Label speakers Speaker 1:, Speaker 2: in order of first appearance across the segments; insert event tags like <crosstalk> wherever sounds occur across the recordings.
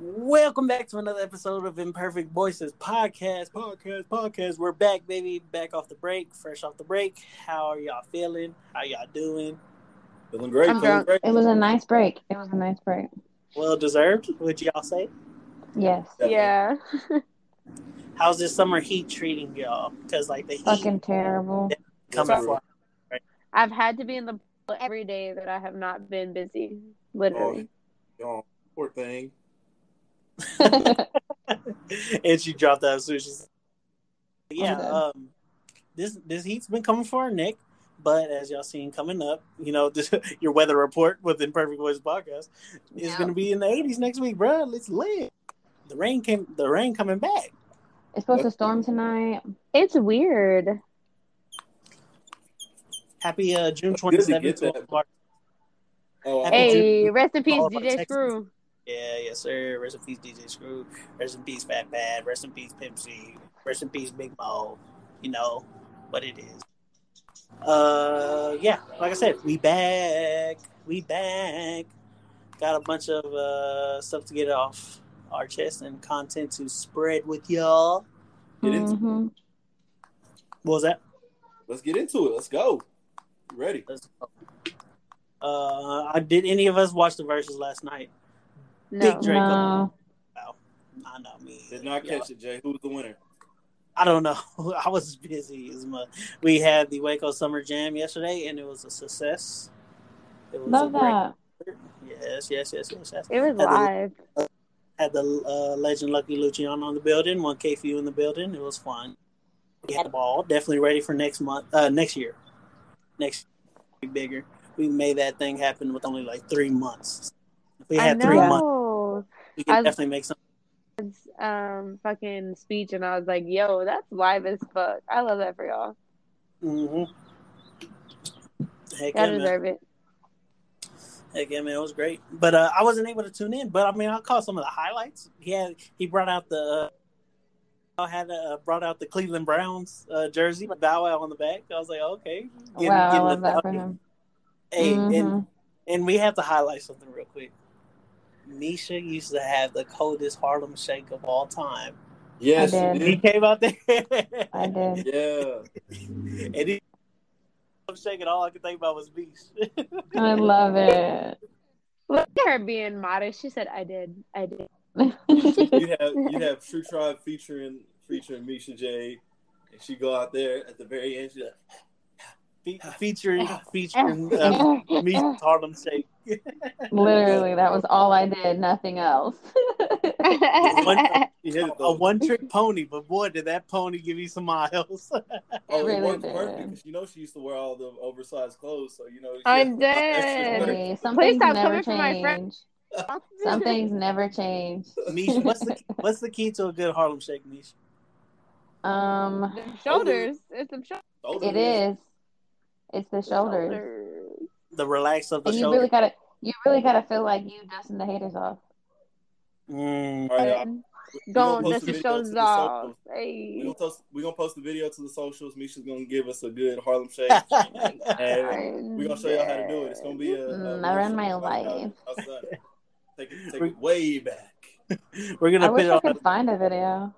Speaker 1: Welcome back to another episode of Imperfect Voices podcast, podcast, podcast. We're back, baby, back off the break, fresh off the break. How are y'all feeling? How y'all doing?
Speaker 2: Feeling great.
Speaker 3: I'm
Speaker 2: feeling great.
Speaker 3: It was a nice break. It was a nice break.
Speaker 1: Well deserved, would y'all say?
Speaker 3: Yes.
Speaker 2: Definitely.
Speaker 4: Yeah. <laughs>
Speaker 1: How's this summer heat treating y'all? Because like the heat
Speaker 3: Fucking terrible.
Speaker 1: coming
Speaker 2: Yes,
Speaker 1: for
Speaker 4: I've had to be in the pool every day that I have not been busy. Literally.
Speaker 2: Oh, poor thing. <laughs>
Speaker 1: and she dropped out as soon as she said- Yeah,
Speaker 3: Okay.
Speaker 1: um this this heat's been coming for our neck, but as y'all seen coming up, you know, <laughs> this, your weather report with Imperfect Voice podcast is
Speaker 3: Yeah.
Speaker 1: gonna be in the eighties next week, bro. Let's live. The rain came the rain coming back.
Speaker 3: It's supposed to storm tonight.
Speaker 4: It's weird.
Speaker 1: Happy uh June
Speaker 2: It's good
Speaker 1: twenty
Speaker 2: to
Speaker 1: seventh
Speaker 2: get
Speaker 1: to
Speaker 2: that.
Speaker 1: all-
Speaker 2: Oh, I
Speaker 1: Happy
Speaker 2: thought you-
Speaker 4: Hey, rest in peace,
Speaker 1: all of our
Speaker 4: DJ Screw.
Speaker 1: Yeah, yes, sir. Rest in peace, DJ Screw. Rest in peace, Fat Pat. Rest in peace, Pimp C. Rest in peace, Big Moe. You know what it is. Uh, yeah, like I said, we back. We back. Got a bunch of uh stuff to get off our chest and content to spread with y'all.
Speaker 2: Get into
Speaker 3: Mhm.
Speaker 1: What was that?
Speaker 2: Let's get into it. Let's go. You ready?
Speaker 1: Let's go. Uh, I did any of us watch the Verzuz last night?
Speaker 4: No.
Speaker 1: Big Draco.
Speaker 3: No.
Speaker 1: Wow, I know me.
Speaker 2: Did not
Speaker 1: Yeah.
Speaker 2: catch it, Jay. Who's the winner?
Speaker 1: I don't know. <laughs> I was busy as much. We had the Waco Summer Jam yesterday, and it was a success. It was
Speaker 3: Love
Speaker 1: a great
Speaker 3: that.
Speaker 1: Yes, yes, yes, yes, yes.
Speaker 4: It was
Speaker 1: Had the-
Speaker 4: live.
Speaker 1: Had the uh, legend Lucky Luciano on the building, one KFU in the building. It was fun. We had the ball. Definitely ready for next month, uh, next year. Next year, bigger. We made that thing happen with only like three months. If we had three months,
Speaker 4: know.
Speaker 1: We could
Speaker 4: I-
Speaker 1: definitely make some.
Speaker 4: Um, fucking speech, and I was like, "Yo, that's live as fuck." I love that for y'all.
Speaker 1: Mm-hmm. Heck
Speaker 4: Y'all
Speaker 1: yeah, man.
Speaker 4: deserve it.
Speaker 1: Heck yeah, man, it was great. But uh, I wasn't able to tune in. But I mean, I caught some of the highlights. He had he brought out the uh, had uh, brought out the Cleveland Browns uh, jersey, with Bow Wow on the back. I was like, okay, Getting-
Speaker 3: wow, I
Speaker 1: getting
Speaker 3: love that for him.
Speaker 1: Hey, and
Speaker 3: Mhm.
Speaker 1: and we have to highlight something real quick. Misha used to have the coldest Harlem Shake of all time.
Speaker 2: Yes,
Speaker 3: did.
Speaker 1: He came out there,
Speaker 3: I did. <laughs>
Speaker 2: Yeah.
Speaker 1: and he was shaking. All I could think about was Misha.
Speaker 3: I love it. <laughs>
Speaker 4: Look at her being modest. She said, "I did. I did."
Speaker 2: You have you have True Tribe featuring featuring Misha J, and she go out there at the very end. She's like,
Speaker 1: Fe- featuring featuring uh, <laughs> Misha's Harlem Shake. <laughs>
Speaker 3: Literally, that was all I did, nothing else. <laughs>
Speaker 1: One-
Speaker 2: She hit it
Speaker 1: a one trick pony, but boy, did that pony give you some miles. <laughs>
Speaker 2: Oh, it
Speaker 3: really
Speaker 2: worked
Speaker 3: did.
Speaker 2: perfect because you know she used to wear all the oversized clothes, so you know.
Speaker 4: I'm
Speaker 2: had extra
Speaker 4: dead.
Speaker 2: sweater.
Speaker 3: Hey, some
Speaker 4: Please stop
Speaker 3: never
Speaker 4: coming for my friend.
Speaker 3: Some things never change.
Speaker 1: Misha, what's the what's the key to a good Harlem Shake, Misha?
Speaker 3: Um,
Speaker 4: The shoulders. It's the shoulders.
Speaker 2: Those
Speaker 3: it
Speaker 2: are-
Speaker 3: is. It's the shoulders,
Speaker 1: The relax of the
Speaker 3: and you
Speaker 1: shoulder.
Speaker 3: really gotta, you really gotta feel like you dusting the haters off.
Speaker 1: Mm,
Speaker 2: All right, y'all. We
Speaker 4: Going
Speaker 2: gonna
Speaker 4: dust
Speaker 2: post
Speaker 4: your
Speaker 2: the video
Speaker 4: shoulders off.
Speaker 2: socials.
Speaker 4: We're
Speaker 2: gonna post we gonna post the video to the socials. Misha's gonna give us a good Harlem <laughs> Shake, and we gonna show y'all how to do it. It's gonna be a, a
Speaker 3: Mm, I my
Speaker 2: workshop about how-
Speaker 3: life.
Speaker 2: Take it, take it way back. <laughs>
Speaker 1: we're gonna put
Speaker 3: wish
Speaker 1: it
Speaker 3: I
Speaker 1: on.
Speaker 3: could find a video.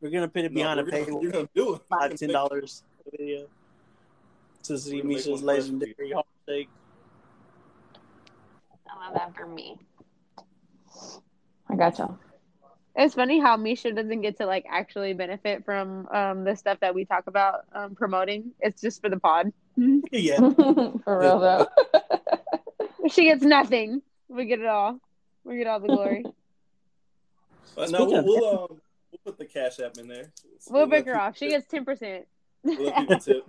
Speaker 1: We're gonna put it
Speaker 2: No,
Speaker 1: behind a paywall.
Speaker 2: You're gonna do it.
Speaker 1: Five ten dollars video to see
Speaker 2: We're gonna make
Speaker 1: Misha's
Speaker 2: one for us.
Speaker 1: legendary Harlem Shake.
Speaker 3: I that for me. I got y'all.
Speaker 4: It's funny how Misha doesn't get to like actually benefit from um the stuff that we talk about um promoting. It's just for the pod. <laughs> <laughs>
Speaker 1: yeah. <laughs>
Speaker 3: For real though.
Speaker 4: She gets nothing. We get it all. We get all the glory.
Speaker 2: But no, we'll we'll, um, we'll put the cash app in there.
Speaker 4: We'll
Speaker 2: let
Speaker 4: break her off. She gets ten percent.
Speaker 2: We'll let people tip.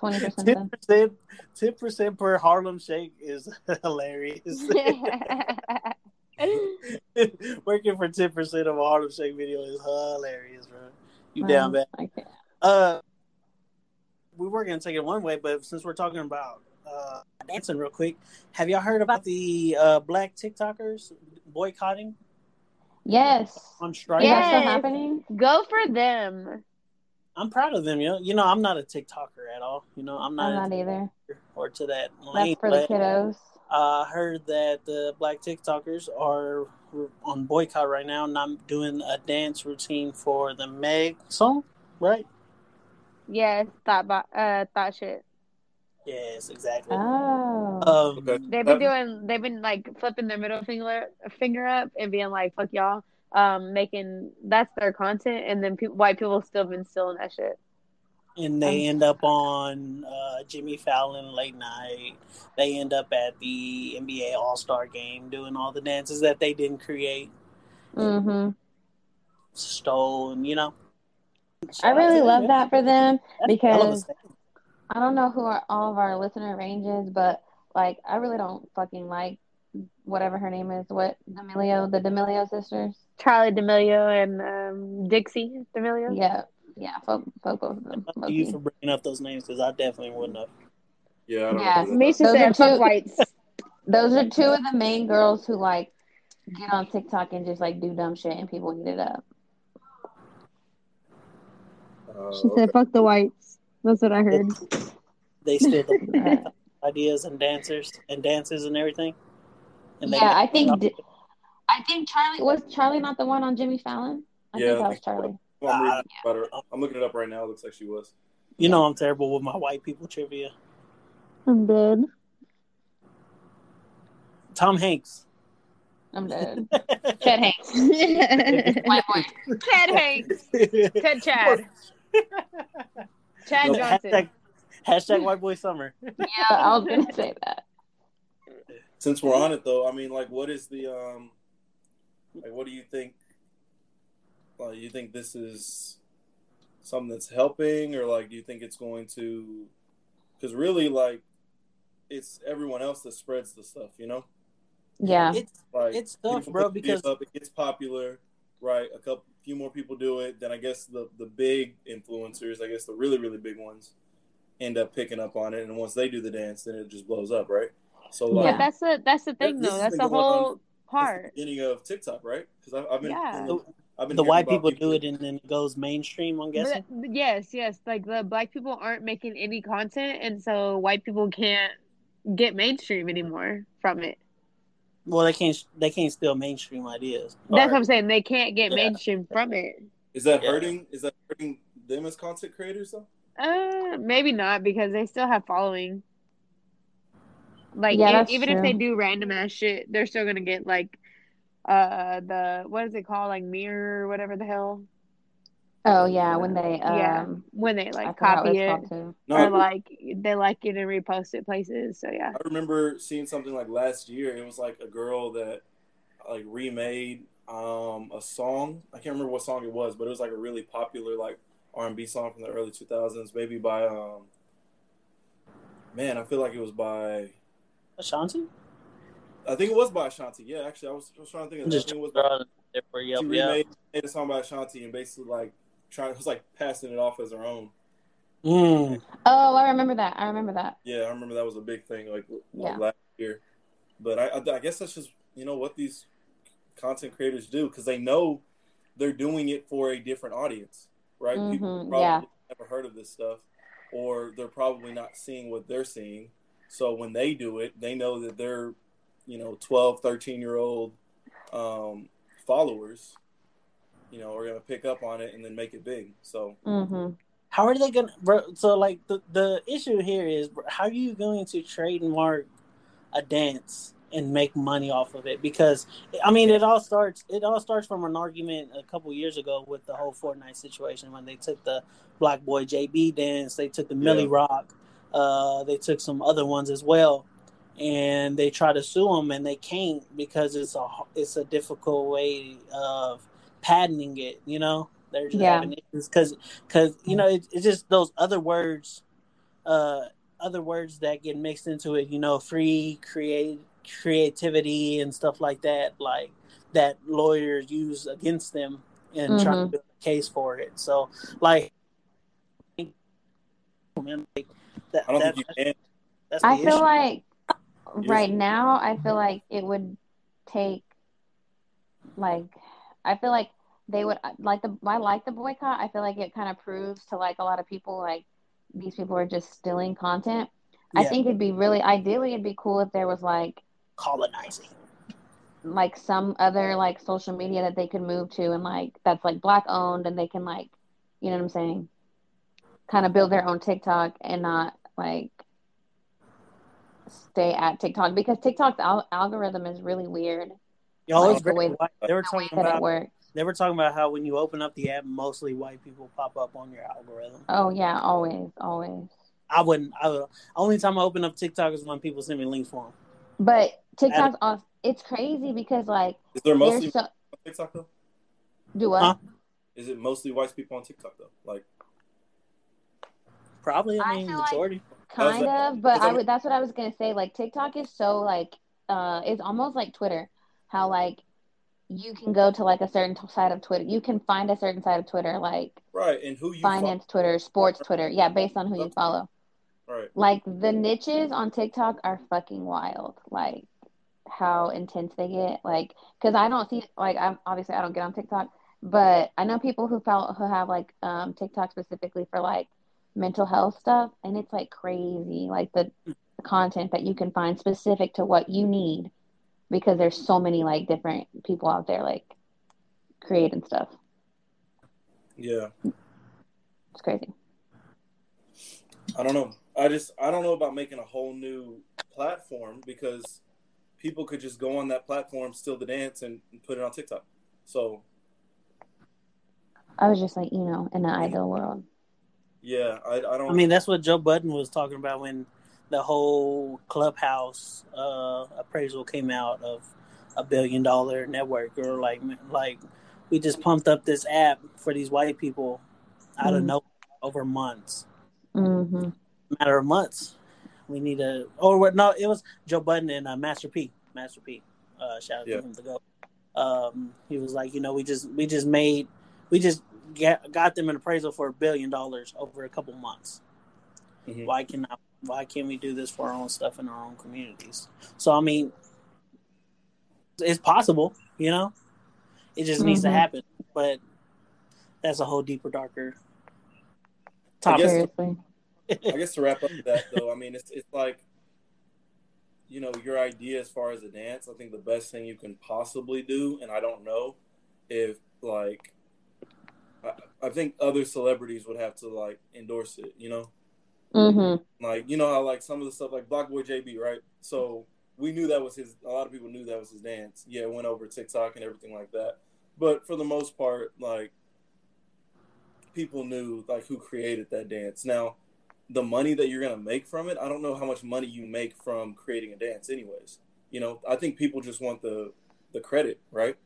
Speaker 3: Twenty percent
Speaker 1: Ten percent. ten percent per Harlem Shake is <laughs> hilarious. <laughs> <laughs> Working for ten percent of a Harlem Shake video is hilarious, bro. You down bad?
Speaker 3: I can't.
Speaker 1: Uh, we were gonna take it one way, but since we're talking about uh dancing, real quick, have y'all heard about the uh black TikTokers boycotting
Speaker 3: Yes.
Speaker 1: on strike?
Speaker 3: Is that still
Speaker 4: Yes.
Speaker 3: happening?
Speaker 4: Go for them.
Speaker 1: I'm proud of them. You know, you know, I'm not a TikToker at all. You know, I'm not,
Speaker 3: I'm not either.
Speaker 1: or to that lane.
Speaker 3: That's for the kiddos.
Speaker 1: I heard that the black TikTokers are on boycott right now, not doing a dance routine for the Meg song, right?
Speaker 4: Yes, thought bo- uh Thot Shit.
Speaker 1: Yes, exactly.
Speaker 3: Oh.
Speaker 1: um,
Speaker 2: Okay.
Speaker 4: They've been doing. They've been like flipping their middle finger finger up and being like, "Fuck y'all." Um, making that's their content, and then pe- white people still been stealing that shit.
Speaker 1: and they end up on uh, Jimmy Fallon late night. They end up at the NBA All Star game doing all the dances that they didn't create,
Speaker 3: Mm-hmm.
Speaker 1: stole, and you know.
Speaker 3: I really love that for them
Speaker 1: That's a hell of a
Speaker 3: because. I don't know who our, all of our listener range is, but like I really don't fucking like whatever her name is. What D'Amelio, the D'Amelio sisters?
Speaker 4: Charli D'Amelio and um, Dixie D'Amelio.
Speaker 3: Yeah, yeah. Fuck, fuck both of them.
Speaker 1: Thank you for bringing up those names because I definitely wouldn't have.
Speaker 2: Yeah, I don't
Speaker 3: Yeah,
Speaker 2: know.
Speaker 4: Misha
Speaker 3: Those are
Speaker 4: said,
Speaker 3: two-
Speaker 4: whites." <laughs>
Speaker 3: Those are two of the main girls who like get on TikTok and just like do dumb shit and people eat it up.
Speaker 2: Uh,
Speaker 4: She
Speaker 2: okay.
Speaker 4: said, "Fuck the whites." That's what I heard.
Speaker 1: They <laughs> still
Speaker 3: Right. <laughs>
Speaker 1: ideas and dancers and dances and everything. And they
Speaker 3: Yeah, I think D- I think Charli was Charli not the one on Jimmy Fallon. I
Speaker 2: Yeah,
Speaker 3: think that was Charli.
Speaker 2: Well, I'm, reading about her. I'm looking it up right now. It looks like she was.
Speaker 1: you know I'm terrible with my white people trivia.
Speaker 4: I'm dead.
Speaker 1: Tom Hanks.
Speaker 3: I'm <laughs> dead. Chet Hanks. <laughs>
Speaker 4: Ted
Speaker 3: White boy.
Speaker 4: Hanks. Ted Chad. Chad
Speaker 1: No,
Speaker 4: Johnson.
Speaker 1: hashtag, hashtag white boy summer.
Speaker 3: Yeah, I was gonna say that.
Speaker 2: Since we're on it though, I mean, like, what is the um, like, what do you think? Like, you think this is something that's helping, or like, do you think it's going to? Because really, like, it's everyone else that spreads the stuff, you know.
Speaker 3: Yeah.
Speaker 1: It's
Speaker 2: Like,
Speaker 1: It's tough, bro,
Speaker 2: put the video
Speaker 1: because-
Speaker 2: up, it gets popular, right? A couple, few more people do it. Then I guess the the big influencers, I guess the really really big ones, end up picking up on it, and once they do the dance, then it just blows up, right? So like,
Speaker 3: Yeah.
Speaker 4: That's the that's the thing
Speaker 2: This
Speaker 4: though.
Speaker 2: has
Speaker 4: That's the
Speaker 2: going
Speaker 4: whole
Speaker 2: since the beginning of TikTok, right? Because I've, I've been,
Speaker 4: Yeah.
Speaker 2: I've been
Speaker 1: the white
Speaker 2: about
Speaker 1: people do it and then it goes mainstream. I'm guessing.
Speaker 4: But, yes, yes. Like the black people aren't making any content, and so white people can't get mainstream anymore from it.
Speaker 1: Well, they can't. They can't steal mainstream ideas.
Speaker 4: That's
Speaker 1: Or-
Speaker 4: what I'm saying. They can't get
Speaker 1: Yeah.
Speaker 4: mainstream from it.
Speaker 2: Is that
Speaker 1: Yeah.
Speaker 2: hurting? Is that hurting them as content creators though?
Speaker 4: Uh, maybe not because they still have following. Like
Speaker 3: Yeah, that's
Speaker 4: even if they do random ass shit, they're still gonna get like, uh, the what is it called, like mirror or whatever the hell.
Speaker 3: Oh yeah, when they
Speaker 4: yeah,
Speaker 3: um
Speaker 4: when they like copy it.
Speaker 2: No,
Speaker 4: or like they like it and repost it places. So yeah.
Speaker 2: I remember seeing something like last year. It was like a girl that like remade um, a song. I can't remember what song it was, but it was like a really popular like R and B song from the early two thousands. Maybe by um, man, I feel like it was by.
Speaker 1: Ashanti.
Speaker 2: I think it was by Ashanti. Yeah, actually, I was, I was trying to think of
Speaker 1: I'm.
Speaker 2: I think it was.
Speaker 1: throwing there for you.
Speaker 2: she
Speaker 1: Yeah.
Speaker 2: remade made a song by Ashanti and basically like trying. It was like passing it off as her own.
Speaker 1: Mm.
Speaker 3: Oh, I remember that. I remember that.
Speaker 2: Yeah, I remember that was a big thing like, like
Speaker 3: Yeah.
Speaker 2: last year. But I, I, I guess that's just you know what these content creators do because they know they're doing it for a different audience, right? People
Speaker 3: Mhm,
Speaker 2: who probably
Speaker 3: yeah.
Speaker 2: never heard of this stuff, or they're probably not seeing what they're seeing. So when they do it, they know that their you know 12, 13 year old um, followers, you know, are gonna pick up on it and then make it big. So
Speaker 3: Mm-hmm.
Speaker 1: How are they gonna? So like the the issue here is how are you going to trademark a dance and make money off of it because I mean it all starts it all starts from an argument a couple years ago with the whole Fortnite situation when they took the BlocBoy JB dance, they took the
Speaker 2: Milly
Speaker 1: Rock, uh, they took some other ones as well, and they try to sue them and they can't because it's a it's a difficult way of patenting it. You know, they're just
Speaker 3: Yeah.
Speaker 1: having issues because because you know it, it's just those other words, uh, other words that get mixed into it. You know, free create creativity and stuff like that, like that lawyers use against them and trying to build a case for it. So, like, man, like that,
Speaker 2: I don't
Speaker 1: that-
Speaker 2: think you can.
Speaker 1: that's
Speaker 3: I feel
Speaker 1: issue.
Speaker 3: like
Speaker 2: Yes.
Speaker 3: right now, I feel like it would take like I feel like they would like the I like the boycott. I feel like it kind of proves to like a lot of people like these people are just stealing content. I think it'd be really ideally it'd be cool if there was like
Speaker 1: colonizing.
Speaker 3: like some other like social media that they could move to and like that's like black owned and they can like you know what I'm saying kind of build their own TikTok and not like stay at TikTok because TikTok's al- algorithm is really weird
Speaker 1: Yo,
Speaker 3: Like
Speaker 1: it's
Speaker 3: the way-
Speaker 1: white. They were
Speaker 3: the
Speaker 1: talking
Speaker 3: way that it
Speaker 1: about
Speaker 3: works.
Speaker 1: they were talking about how when you open up the app, mostly white people pop up on your algorithm.
Speaker 3: Oh yeah, always, always.
Speaker 1: I wouldn't. I would, only time I open up TikTok is when people send me links for them.
Speaker 3: But TikTok's off. It's crazy because like
Speaker 2: Is there mostly
Speaker 3: so
Speaker 2: on TikTok though?
Speaker 3: do what?
Speaker 1: Huh?
Speaker 2: Is it mostly white people on TikTok though? Like,
Speaker 1: Probably, I
Speaker 3: I
Speaker 1: mean,
Speaker 3: feel like-
Speaker 1: majority.
Speaker 3: Kind
Speaker 2: that-
Speaker 3: of, but I would. That's what I was gonna say. Like TikTok is so like, uh, it's almost like Twitter. How like you can go to like a certain t- side of Twitter. You can find a certain side of Twitter, like
Speaker 2: right? And who you follow-
Speaker 3: finance Twitter, sports Twitter. Yeah, based on who you follow.
Speaker 2: Right.
Speaker 3: Like the niches on TikTok are fucking wild. Like how intense they get. Like because I don't see like I'm obviously I don't get on TikTok, but I know people who follow who have like um TikTok specifically for like mental health stuff, and it's like crazy. Like the, the content that you can find specific to what you need, because there's so many like different people out there like creating stuff.
Speaker 2: Yeah.
Speaker 3: It's crazy.
Speaker 2: I don't know. I just I don't know about making a whole new platform because people could just go on that platform, steal the dance, and put it on TikTok. So
Speaker 3: I was just like you know in the ideal world.
Speaker 2: Yeah, I, I don't.
Speaker 1: I mean, that's what Joe Budden was talking about when the whole Clubhouse uh, appraisal came out of a billion dollar network, or like like we just pumped up this app for these white people out of
Speaker 3: Mhm.
Speaker 1: nowhere over months,
Speaker 3: hmm
Speaker 1: matter of months. We need a or what? No, it was Joe Budden and uh, Master P. Master P. Uh, shout out
Speaker 2: Yeah.
Speaker 1: to him to go. Um, he was like, you know, we just we just made we just get, got them an appraisal for a billion dollars over a couple months.
Speaker 2: Mhm.
Speaker 1: Why can I, why can't we do this for our own stuff in our own communities? So I mean, it's possible, you know. It just needs to
Speaker 3: Mhm.
Speaker 1: happen, but that's a whole deeper, darker
Speaker 2: I
Speaker 1: topic.
Speaker 2: guess-
Speaker 3: Seriously.
Speaker 2: I guess to wrap up that though, I mean, it's it's like, you know, your idea as far as a dance. I think the best thing you can possibly do, and I don't know if like, I, I think other celebrities would have to like endorse it. You know,
Speaker 3: hmm
Speaker 2: like you know how like some of the stuff like BlocBoy JB, right? So we knew that was his. A lot of people knew that was his dance. Yeah, it went over TikTok and everything like that. But for the most part, like people knew like who created that dance. Now, the money that you're gonna make from it, I don't know how much money you make from creating a dance. Anyways, you know, I think people just want the the credit, right?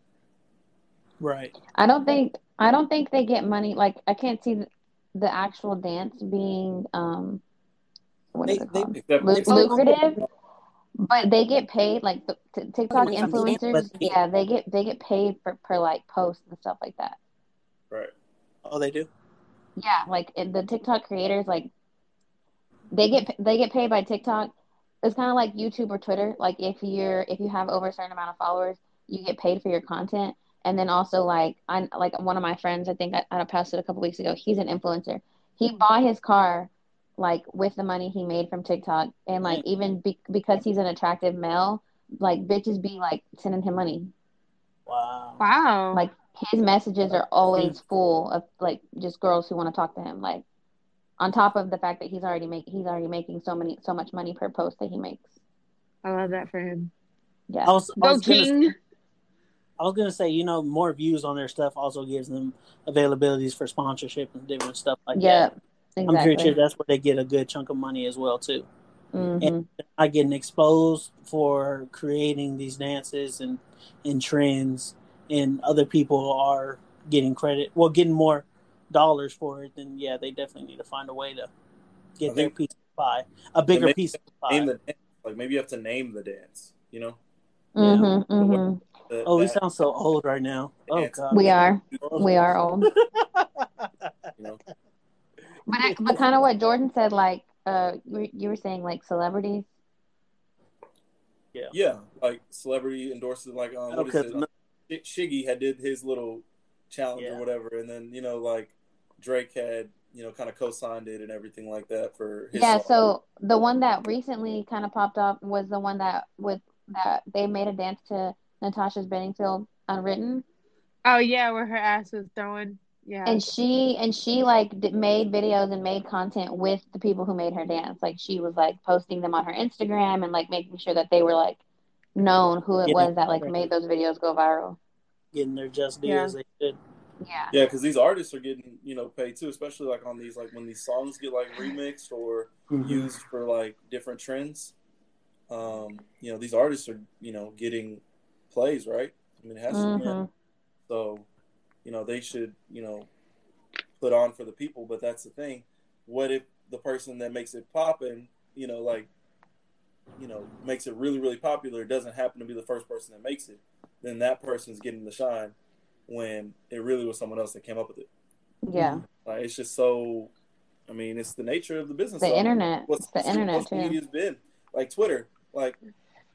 Speaker 1: Right.
Speaker 3: I don't think I don't think they get money. Like I can't see the, the actual dance being um what is
Speaker 1: They-
Speaker 3: it
Speaker 1: they-
Speaker 3: called?
Speaker 2: Except
Speaker 3: Lu-
Speaker 1: They probably-
Speaker 3: lucrative, but they get paid like the t- TikTok influencers. Yeah, they get they get paid for per like posts and stuff like that.
Speaker 2: right.
Speaker 1: Oh, they do.
Speaker 3: Yeah, like the TikTok creators, like they get they get paid by TikTok. It's kind of like YouTube or Twitter. Like if you're if you have over a certain amount of followers, you get paid for your content. And then also like I like one of my friends, I think I, I posted a couple weeks ago. He's an influencer. He hmm. bought his car like with the money he made from TikTok, and like hmm. even be, because he's an attractive male, like bitches be like sending him money.
Speaker 1: Wow.
Speaker 4: Wow.
Speaker 3: Like his messages are always full of like just girls who want to talk to him. Like on top of the fact that he's already make he's already making so many so much money per post that he makes.
Speaker 4: I love that for him.
Speaker 3: Yeah.
Speaker 1: I was, I
Speaker 4: Go
Speaker 1: was gonna,
Speaker 4: King.
Speaker 1: I was gonna say, you know, more views on their stuff also gives them availabilities for sponsorship and different stuff like
Speaker 3: yeah.
Speaker 1: that.
Speaker 3: Exactly.
Speaker 1: I'm pretty sure that's where they get a good chunk of money as well too.
Speaker 3: Mhm.
Speaker 1: and are getting exposed for creating these dances and and trends and other people are getting credit well getting more dollars for it then yeah they definitely need to find a way to get
Speaker 2: I
Speaker 1: their
Speaker 2: think-
Speaker 1: piece of pie a bigger
Speaker 2: maybe
Speaker 1: piece of the
Speaker 2: Name
Speaker 1: pie
Speaker 2: the dance. Like maybe you have to name the dance. You know.
Speaker 3: Mhm. Mhm.
Speaker 2: The-
Speaker 1: oh we
Speaker 2: that-
Speaker 1: sound so old right now oh god
Speaker 3: We are. We are old. <laughs>
Speaker 2: You know.
Speaker 3: But I, but kind of what Jordan said, like uh, you were- saying, like celebrities.
Speaker 2: Yeah, yeah, like celebrity endorses like um, what is it?
Speaker 1: no-
Speaker 2: Shiggy had did his little challenge
Speaker 1: Yeah.
Speaker 2: or whatever, and then you know like Drake had you know kind of co-signed it and everything like that for his
Speaker 3: Yeah.
Speaker 2: song.
Speaker 3: So the one that recently kind of popped up was the one that with that they made a dance to Natasha's Bedingfield Unwritten,
Speaker 4: Oh yeah, where her ass was throwing. Yeah.
Speaker 3: and she and she like did, made videos and made content with the people who made her dance. Like she was like posting them on her Instagram and like making sure that they were like known who it
Speaker 1: Yeah.
Speaker 3: was that like made those videos go viral.
Speaker 1: getting their just due
Speaker 4: Yeah.
Speaker 1: as they should
Speaker 3: Yeah.
Speaker 2: Yeah, because these artists are getting you know paid too, especially like on these like when these songs get like remixed or
Speaker 1: Mhm.
Speaker 2: used for like different trends. Um, you know, these artists are you know getting plays, right? I mean, it has to.
Speaker 3: Mhm.
Speaker 2: So, you know, they should you know put on for the people. But that's the thing. What if the person that makes it poppin', you know, like you know, makes it really really popular, doesn't happen to be the first person that makes it? Then that person's getting the shine when it really was someone else that came up with it.
Speaker 3: Yeah.
Speaker 2: Like it's just so. I mean, it's the nature of the business.
Speaker 3: The internet.
Speaker 2: What's
Speaker 3: the internet too.
Speaker 2: media's been like Twitter. Like,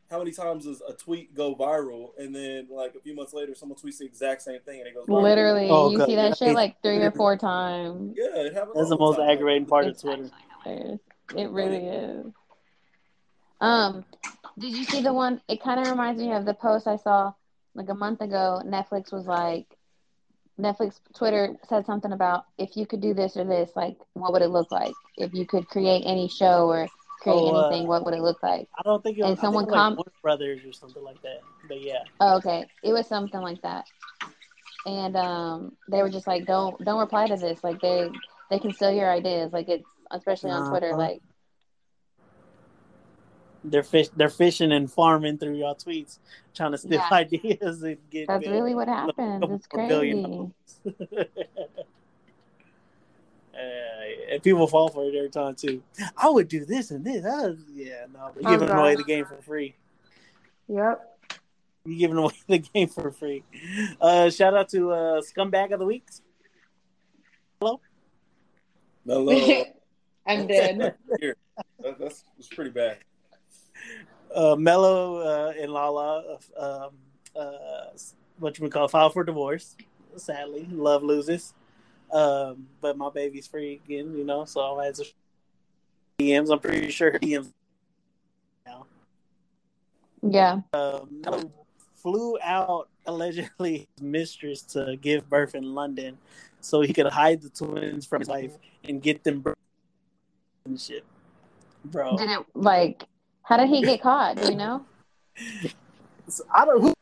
Speaker 2: how many times does a tweet go viral, and then like a few months later, someone tweets the exact same thing, and it goes viral?
Speaker 3: Literally,
Speaker 1: Oh,
Speaker 3: you
Speaker 1: God.
Speaker 3: see that shit like three or four <laughs> times.
Speaker 2: Yeah, it happens.
Speaker 1: that's the most
Speaker 2: time.
Speaker 1: aggravating part of twitter.
Speaker 3: It really is. Um, did you see the one? It kind of reminds me of the post I saw like a month ago. Netflix was like, Netflix Twitter said something about if you could do this or this, like what would it look like? If you could create any show or create
Speaker 1: Oh, uh,
Speaker 3: anything, what would it look like?
Speaker 1: i don't think it
Speaker 3: And
Speaker 1: was I think
Speaker 3: someone
Speaker 1: it was like
Speaker 3: com-
Speaker 1: Warner brothers or something like that but yeah
Speaker 3: Oh, okay. It was something like that. And um they were just like, Don't don't reply to this. Like they they can steal your ideas. Like it's especially on Twitter,
Speaker 1: Uh-huh.
Speaker 3: like
Speaker 1: they're fish they're fishing and farming through y'all tweets trying to steal
Speaker 3: Yeah. <laughs>
Speaker 1: ideas and get
Speaker 3: that's
Speaker 1: big.
Speaker 3: really what happens.
Speaker 1: couple
Speaker 3: It's <laughs> crazy. <laughs>
Speaker 1: dollars. Uh, and people fall for it every time too. I would do this and this. I was- yeah, no, you're
Speaker 4: Oh,
Speaker 1: giving away the game for free.
Speaker 4: Yep.
Speaker 1: You're giving away the game for free. Uh, shout out to uh, Scumbag of the Week.
Speaker 2: Melo. <laughs>
Speaker 4: I'm dead. <laughs>
Speaker 2: Here, that, that's it's pretty bad.
Speaker 1: Uh, Melo uh, and Lala, uh, um, uh, what you would call file for divorce. Sadly, love loses. Um, but my baby's free again, you know, so I had to DMs. I'm pretty sure DMs now.
Speaker 3: Yeah.
Speaker 1: Um, flew out allegedly his mistress to give birth in London, so he could hide the twins from his wife and get them birth and shit, bro.
Speaker 3: Did it like how did he get caught? Do you know? <laughs>
Speaker 1: I don't. Who, I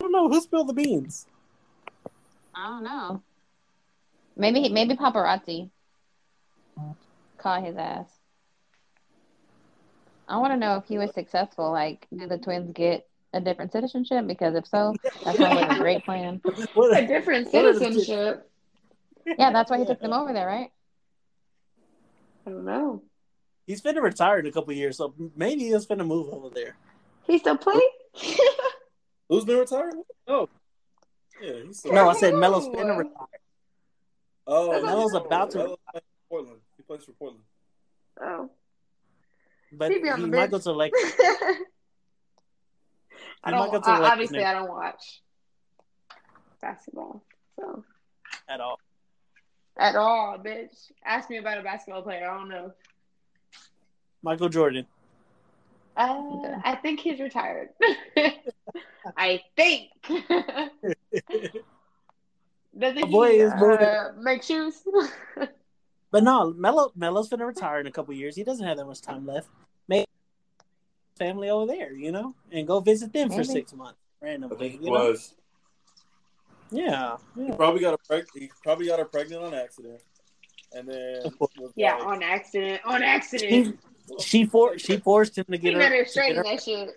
Speaker 1: don't know who spilled the beans.
Speaker 3: I don't know. Maybe maybe paparazzi caught his ass. I want to know if he was successful. Like, did the twins get a different citizenship? Because if so, that's sounds like a great plan. <laughs>
Speaker 1: What
Speaker 4: A different
Speaker 1: What is it?
Speaker 4: citizenship.
Speaker 3: Yeah, that's why he took them over there, right?
Speaker 4: I don't know.
Speaker 1: He's finna retire in a couple years, so maybe he's finna move over there.
Speaker 4: He still play? <laughs>
Speaker 2: Who's been retired? Oh, yeah, he's still.
Speaker 1: No, I said Melo's oh.
Speaker 4: No.
Speaker 1: finna
Speaker 2: Oh,
Speaker 4: That's
Speaker 1: Melo's about to-
Speaker 2: Melo's playing for Portland. He plays for Portland.
Speaker 4: oh.
Speaker 1: But
Speaker 4: He
Speaker 1: he
Speaker 4: be on the
Speaker 1: might go to like <laughs>
Speaker 4: I
Speaker 1: He might go
Speaker 4: don't.
Speaker 1: to
Speaker 4: I, obviously, I don't watch basketball, so
Speaker 1: at all.
Speaker 4: at all, bitch. Ask me about a basketball player. I don't know.
Speaker 1: Michael Jordan.
Speaker 4: Uh, I think he's retired. <laughs> I think. <laughs> Doesn't
Speaker 1: My boy
Speaker 4: he
Speaker 1: is moving.
Speaker 4: uh, make shoes? <laughs>
Speaker 1: But no, Melo Melo's finna retire in a couple years. He doesn't have that much time left. Maybe family over there, you know, and go visit them for six months
Speaker 2: I
Speaker 1: randomly.
Speaker 2: think it
Speaker 1: you know?
Speaker 2: was.
Speaker 1: Yeah,
Speaker 2: He probably got a preg- he probably got her pregnant on accident, and then <laughs>
Speaker 4: Yeah,
Speaker 2: like-
Speaker 4: on accident. On accident.
Speaker 1: She, she for she forced him to
Speaker 4: He
Speaker 1: get her,
Speaker 4: better
Speaker 1: to
Speaker 4: straighten
Speaker 1: her,
Speaker 4: that shit.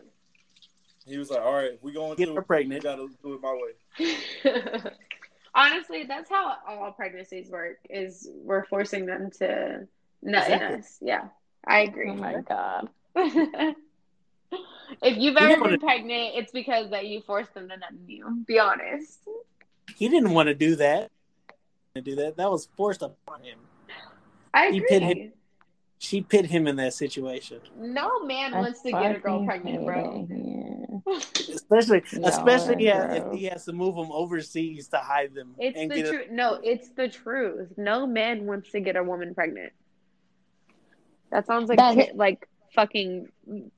Speaker 2: he was like, "All right, if we going to get
Speaker 1: her
Speaker 2: we
Speaker 1: pregnant.
Speaker 2: got to do it my way." <laughs>
Speaker 4: Honestly, that's how all pregnancies work. Is we're forcing them to nut
Speaker 1: Exactly.
Speaker 4: in us. Yeah, I agree.
Speaker 3: Oh my god. <laughs>
Speaker 4: if you've ever
Speaker 1: wanna-
Speaker 4: been pregnant, it's because that you forced them to nut in you. Be honest.
Speaker 1: He didn't want to do that. To do that, that was forced upon him.
Speaker 4: I
Speaker 1: He
Speaker 4: agree.
Speaker 1: pit him- She put him in that situation,
Speaker 4: No man
Speaker 3: I
Speaker 4: wants to get a girl pregnant,
Speaker 3: hate
Speaker 4: bro.
Speaker 3: It here.
Speaker 1: especially
Speaker 3: Yeah,
Speaker 1: especially yeah, if he has to move them overseas to hide them.
Speaker 4: It's
Speaker 1: and
Speaker 4: the
Speaker 1: get a-
Speaker 4: truth. No, it's the truth. No man wants to get a woman pregnant. That sounds like
Speaker 3: That-
Speaker 4: like fucking.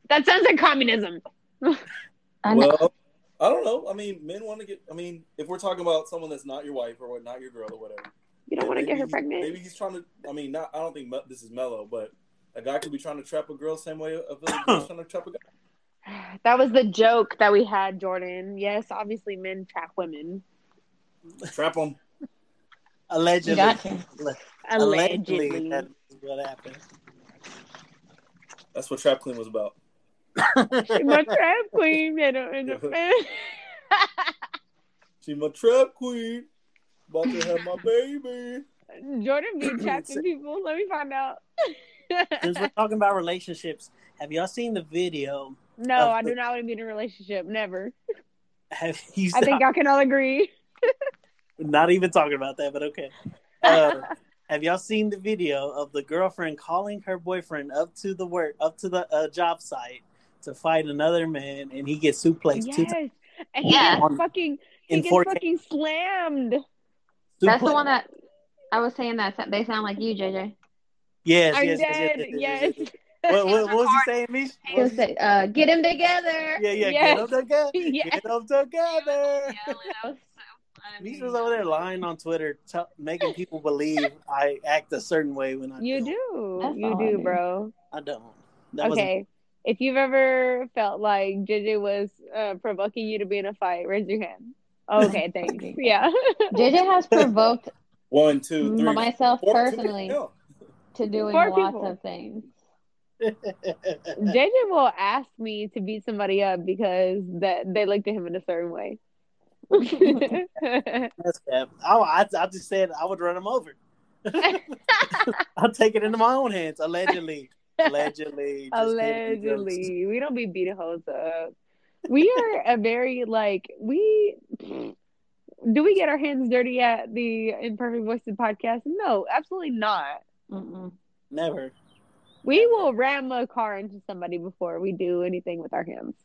Speaker 4: That sounds like communism.
Speaker 3: I.
Speaker 2: Well, I don't know. I mean, men want to get. I mean, if we're talking about someone that's not your wife or what, not your girl or whatever,
Speaker 4: You don't want to get her pregnant.
Speaker 2: Maybe he's trying to. I mean, not. I don't think this is Melo, but a guy could be trying to trap a girl same way a girl's trying to trap a guy.
Speaker 4: That was the joke that we had, Jordan. Yes, obviously men trap women.
Speaker 2: Trap them.
Speaker 1: allegedly.
Speaker 3: You got to.
Speaker 1: Allegedly,
Speaker 4: Allegedly.
Speaker 1: that's what happened.
Speaker 2: That's what Trap Queen was about.
Speaker 4: My trap queen. I don't understand.
Speaker 2: She my trap queen. About to have my baby.
Speaker 4: Jordan be <clears throat> trapping people. Let me find out.
Speaker 1: Since we're talking about relationships, have y'all seen the video?
Speaker 4: No, I
Speaker 1: the-
Speaker 4: do not want to be in a relationship. Never.
Speaker 1: Have you?
Speaker 4: I think I can all agree.
Speaker 1: not even talking about that, but okay. Uh, have y'all seen the video of the girlfriend calling her boyfriend up to the work, up to the uh, job site to fight another man, and he gets suplexed two times
Speaker 4: Yes. And he
Speaker 3: Yeah.
Speaker 4: gets fucking he gets
Speaker 1: 4K.
Speaker 4: fucking slammed.
Speaker 3: That's the one that I was saying that they sound like you, JJ.
Speaker 1: Yes,
Speaker 4: I'm
Speaker 1: yes, yes,
Speaker 4: dead.
Speaker 1: yes, yes,
Speaker 4: Yes.
Speaker 1: yes, yes. What, what, what was he saying, Mish?
Speaker 3: He was say, uh, "Get him together."
Speaker 1: Yeah, yeah, <laughs>
Speaker 4: Yes.
Speaker 1: get them together.
Speaker 4: Yes.
Speaker 1: Get them together.
Speaker 3: That was so funny.
Speaker 1: Mish was over there lying on Twitter, t- making people believe I act a certain way when I
Speaker 4: You
Speaker 1: don't.
Speaker 4: do.
Speaker 3: That's
Speaker 4: you
Speaker 3: all I
Speaker 4: do,
Speaker 3: do.
Speaker 4: bro.
Speaker 1: I don't. That wasn't-
Speaker 4: okay. If you've ever felt like JJ was uh, provoking you to be in a fight, raise your hand. <laughs> Okay, thanks. yeah.
Speaker 3: JJ has <laughs> provoked
Speaker 2: One, two, three.
Speaker 3: myself
Speaker 2: four, two,
Speaker 3: personally
Speaker 2: yeah.
Speaker 3: to doing
Speaker 4: Four
Speaker 3: lots
Speaker 4: people.
Speaker 3: of things.
Speaker 4: JJ <laughs> will ask me to beat somebody up because that they looked at him in a certain way. <laughs>
Speaker 1: That's bad. I, I, I just said I would run him over. <laughs> I'll take it into my own hands. Allegedly. Allegedly.
Speaker 4: Allegedly, we don't be beating hoes up. We are a very like we. Do we get our hands dirty at the Imperfect Voices podcast? No, absolutely not.
Speaker 3: Mm-mm.
Speaker 1: Never.
Speaker 4: We will ram a car into somebody before we do anything with our hands.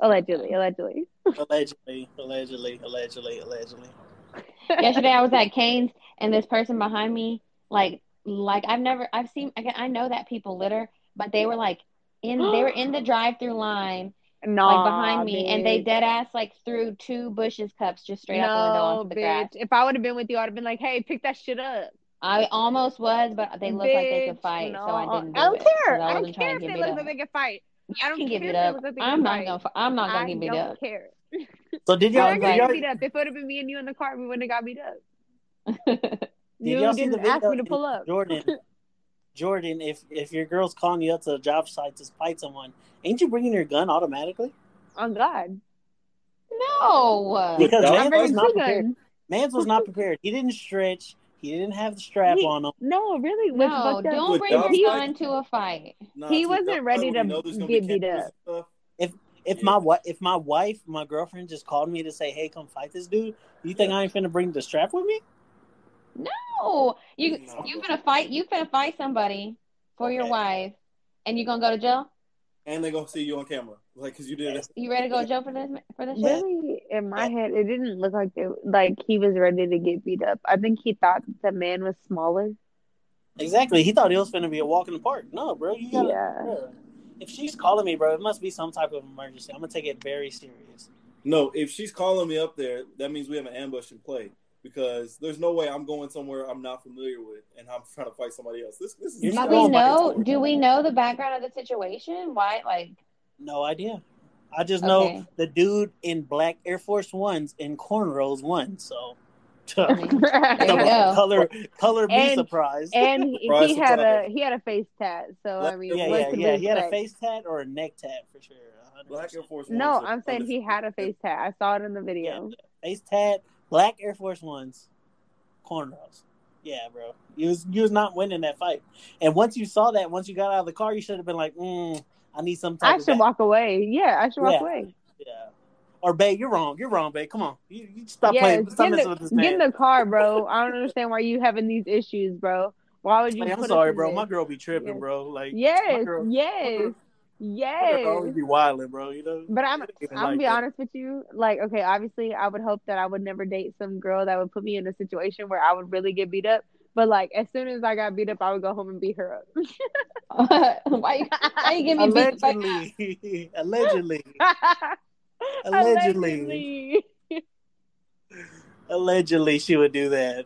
Speaker 4: Allegedly, allegedly.
Speaker 1: Allegedly. Allegedly. Allegedly. Allegedly.
Speaker 3: Yesterday I was at Cane's and this person behind me, like, like I've never, I've seen, again, I know that people litter, but they were like in, they were in the <gasps> drive-through line,
Speaker 4: No,
Speaker 3: like behind me, and they dead ass like threw two Bush's cups just straight out the window
Speaker 4: no,
Speaker 3: onto the
Speaker 4: bitch.
Speaker 3: grass.
Speaker 4: If I would have been with you, I'd have been like, "Hey, pick that shit up."
Speaker 3: I almost was, but they looked like they could fight,
Speaker 4: no.
Speaker 3: so I didn't. Do
Speaker 4: I don't
Speaker 3: it, 'cause
Speaker 4: care. I,
Speaker 3: wasn't
Speaker 4: don't care if they look like they could fight.
Speaker 3: You
Speaker 4: I don't
Speaker 3: can get
Speaker 4: care
Speaker 3: beat
Speaker 4: if they
Speaker 3: up.
Speaker 4: look like
Speaker 3: I'm not
Speaker 4: fight.
Speaker 3: gonna. I'm not gonna
Speaker 4: I
Speaker 3: get beat
Speaker 4: don't
Speaker 3: up.
Speaker 4: care. <laughs>
Speaker 1: So did
Speaker 4: You're
Speaker 1: y'all,
Speaker 4: not
Speaker 1: did
Speaker 4: gonna
Speaker 1: y'all,
Speaker 4: get beat up. If it would have been me and you in the car, we wouldn't have got beat up. <laughs>
Speaker 1: did
Speaker 4: You
Speaker 1: y'all see the
Speaker 4: didn't ask
Speaker 1: video?
Speaker 4: me to pull up.
Speaker 1: Jordan, <laughs> Jordan, if if your girl's calling you up to a job site to fight someone, ain't you bringing your gun automatically?
Speaker 4: Oh God,
Speaker 3: no.
Speaker 1: Because
Speaker 2: I'm
Speaker 1: Mans
Speaker 4: I'm
Speaker 1: was not prepared.
Speaker 4: guns.
Speaker 1: Mans was not prepared. He didn't stretch. He didn't have the strap
Speaker 4: He-
Speaker 1: on him.
Speaker 4: No, really.
Speaker 3: No, don't bring
Speaker 2: dog
Speaker 3: your
Speaker 2: fight?
Speaker 3: to a fight.
Speaker 2: Nah,
Speaker 4: He wasn't
Speaker 2: the
Speaker 4: ready to
Speaker 2: where you know there's gonna
Speaker 4: get beat
Speaker 2: cameras
Speaker 4: up.
Speaker 2: and stuff.
Speaker 1: If
Speaker 2: Yeah.
Speaker 1: my wife, if my wife, my girlfriend just called me to say, "Hey, come fight this dude," you think I ain't finna bring the strap with me?
Speaker 3: No, you
Speaker 2: No.
Speaker 3: you gonna fight. You gonna fight somebody for your wife, and you gonna go to jail.
Speaker 2: And they gonna see you on camera, like because you did it.
Speaker 3: You ready to go to jail for this for this shit?
Speaker 4: Really, in my head, it didn't look like they like he was ready to get beat up. I think he thought the man was smaller.
Speaker 1: Exactly. He thought it was going to be a walk in the park. No, bro, you gotta.
Speaker 4: Yeah.
Speaker 1: bro, If she's calling me, bro, it must be some type of emergency. I'm gonna take it very serious.
Speaker 2: No, if she's calling me up there, that means we have an ambush in play. Because there's no way I'm going somewhere I'm not familiar with and I'm trying to fight somebody else. This this is
Speaker 1: You're
Speaker 3: Do we
Speaker 1: going back and
Speaker 3: know? Do we know the background of the situation? Why, like,
Speaker 1: No idea. I just know
Speaker 3: Okay.
Speaker 1: the dude in black Air Force Ones and cornrows won. So <laughs>
Speaker 3: there you go. <laughs>
Speaker 1: color color me
Speaker 4: And-
Speaker 1: surprised.
Speaker 4: and he,
Speaker 2: Surprise,
Speaker 4: he had a he had a face tat. So I mean,
Speaker 1: yeah, yeah, yeah. He had a face tat or a neck tat for sure. 100%.
Speaker 2: Black Air Force.
Speaker 4: No,
Speaker 2: Ones are
Speaker 4: I'm saying he had a face tat. I saw it in the
Speaker 1: Yeah,
Speaker 4: video.
Speaker 1: face tat, black Air Force Ones, cornrows. Yeah, bro. You was you was not winning that fight. And once you saw that, once you got out of the car, you should have been like, mm, I need some type
Speaker 4: I should walk away. Yeah, I should walk
Speaker 1: Yeah.
Speaker 4: away.
Speaker 1: Yeah. Or babe, you're wrong. You're wrong, babe. Come on. You, you stop
Speaker 4: Yeah,
Speaker 1: playing.
Speaker 4: get
Speaker 1: Stop
Speaker 4: in,
Speaker 1: messing with this
Speaker 4: the, get in the car, bro. <laughs> I don't understand why you having these issues, bro. Why would you?
Speaker 1: Like, I'm sorry, bro.
Speaker 4: this?
Speaker 1: My girl be tripping,
Speaker 4: Yes.
Speaker 1: bro. Like,
Speaker 4: Yes,
Speaker 1: girl,
Speaker 4: yes, yes.
Speaker 1: always be wilding, bro. You know.
Speaker 4: But I'm I'm
Speaker 1: like
Speaker 4: gonna be
Speaker 1: that.
Speaker 4: honest with you. Like, okay, obviously, I would hope that I would never date some girl that would put me in a situation where I would really get beat up. But like, as soon as I got beat up, I would go home and beat her up. <laughs>
Speaker 3: why you why you give me beat up?
Speaker 1: Allegedly, <laughs> <laughs> allegedly, Allegedly. allegedly, she would do that.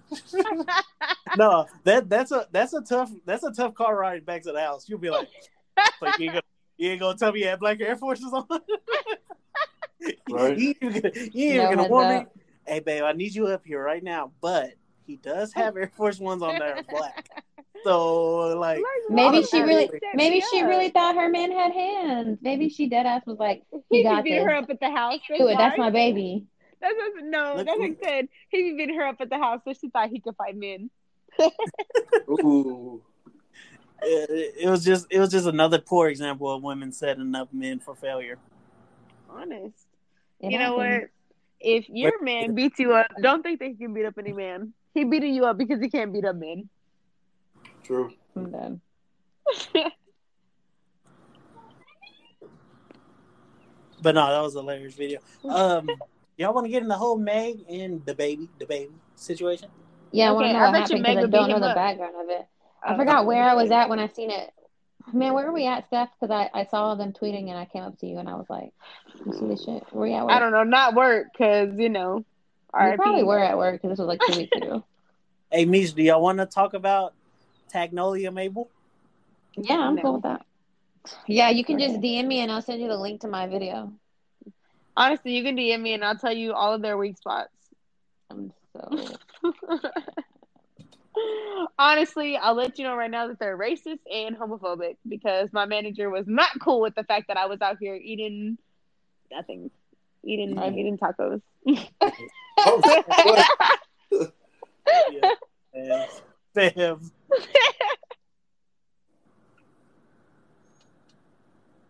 Speaker 1: no, that that's a that's a tough that's a tough car ride back to the house. You'll be like, like you, ain't gonna, you ain't gonna tell me you had black Air Forces on.
Speaker 2: Right.
Speaker 1: you ain't even gonna- you ain't
Speaker 3: No
Speaker 1: even gonna
Speaker 3: heads
Speaker 1: warn me. Hey, babe, I need you up here right now. But he does <laughs> have Air Force Ones on there, black. <laughs> So like,
Speaker 3: Maybe she really,
Speaker 1: absolutely.
Speaker 3: maybe she really thought her man had hands. Maybe she dead ass was like,
Speaker 4: He
Speaker 3: he got
Speaker 4: beating
Speaker 3: this.
Speaker 4: her up at the house.
Speaker 3: Do it. That's my baby. <laughs>
Speaker 4: That's what, no,
Speaker 1: Look
Speaker 4: that's
Speaker 1: who-
Speaker 4: what said. He beat her up at the house, so she thought he could fight men.
Speaker 2: Ooh.
Speaker 1: it, it was just it was just another poor example of women setting up men for failure.
Speaker 4: Honest.
Speaker 3: It
Speaker 4: you know what? If your man beats you up, don't think they can beat up any man. He beating you up because he can't beat up men.
Speaker 2: True.
Speaker 3: I'm done. <laughs>
Speaker 1: But no, that was a hilarious video. Um, y'all want to get in the whole Meg and the baby, the baby situation?
Speaker 3: Yeah, I want
Speaker 4: Okay,
Speaker 3: to
Speaker 4: I
Speaker 3: what
Speaker 4: bet you
Speaker 3: happened because I don't know the
Speaker 4: up.
Speaker 3: background of it. I
Speaker 4: Uh,
Speaker 3: forgot where I was at when I seen it. Man, where were we at, Steph? Because I, I saw them tweeting and I came up to you and I was like, "You see this shit? Where you at?"
Speaker 4: I don't know, not work, because you know.
Speaker 3: You
Speaker 4: RIP.
Speaker 3: probably were at work because this was like two weeks ago. <laughs>
Speaker 1: Hey, Mish, do y'all want to talk about Tagnolia Mabel?
Speaker 3: Yeah, I'm
Speaker 4: No.
Speaker 3: cool with that. Yeah, you can just DM me and I'll send you the link to my video.
Speaker 4: Honestly, you can DM me and I'll tell you all of their weak spots.
Speaker 3: I'm so <laughs>
Speaker 4: Honestly, I'll let you know right now that they're racist and homophobic because my manager was not cool with the fact that I was out here eating nothing, eating
Speaker 3: Right.
Speaker 4: eating tacos.
Speaker 2: Oh, what?
Speaker 1: Yeah. Fam. Fam.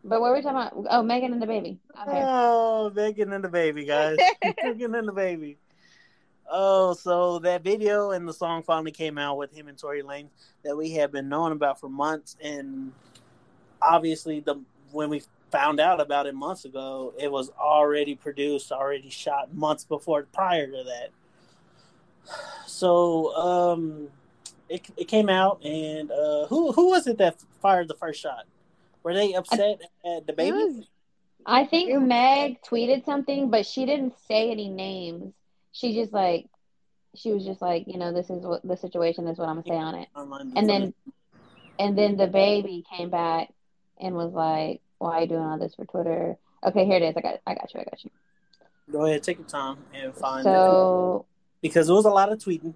Speaker 3: But what were we talking about? Oh, Megan and the baby. Okay.
Speaker 1: Oh, Megan and the baby, guys. <laughs> <laughs> Megan and the baby. Oh, so that video and the song finally came out with him and Tory Lane that we have been knowing about for months, and obviously the when we found out about it months ago, it was already produced, already shot months before prior to that. So um, it it came out, and uh, who who was it that fired the first shot? Were they upset at the baby?
Speaker 4: was-
Speaker 3: I think Meg tweeted something, but she didn't say any names. She just like, she was just like, you know, this is what the situation is what I'm gonna say on it. And then, and then the baby came back and was like, "Why are you doing all this for Twitter?" Okay, here it is. I got, it. I got you. I got you.
Speaker 1: Go ahead, take your time and find it
Speaker 3: So
Speaker 1: because it was a lot of tweeting.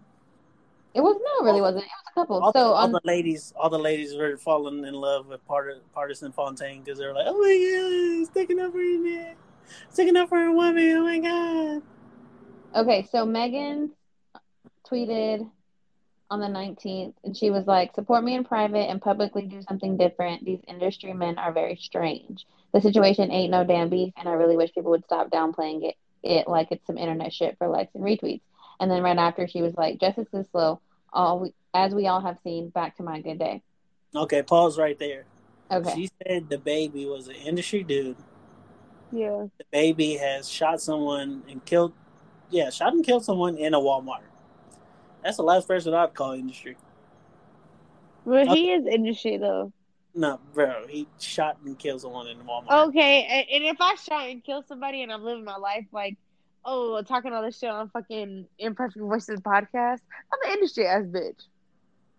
Speaker 3: it was no, it really wasn't. It was a couple.
Speaker 1: All,
Speaker 3: So
Speaker 1: all
Speaker 3: on
Speaker 1: the ladies, all the ladies were falling in love with Part- Pardison Fontaine because they were like, "Oh my god, sticking up for your man, sticking up for a woman." Oh my god.
Speaker 3: Okay, so Megan tweeted on the 19th, and she was like, Support me in private and publicly do something different. These industry men are very strange. The situation ain't no damn beef, and I really wish people would stop downplaying it, it like it's some internet shit for likes and retweets. And then right after, she was like, Justice is slow. All we, as we all have seen, back to my good day.
Speaker 1: Okay, pause right there.
Speaker 3: Okay.
Speaker 1: She said the baby was an industry dude.
Speaker 4: yeah.
Speaker 1: The baby has shot someone and killed, yeah, shot and killed someone in a Walmart. That's the last person I'd call industry.
Speaker 4: But he is industry though.
Speaker 1: No, bro, he shot and killed someone in the Walmart.
Speaker 4: Okay, and, and if I shot and kill somebody and I'm living my life like, oh, talking all this shit on fucking Imperfect Voices podcast, I'm an industry ass bitch.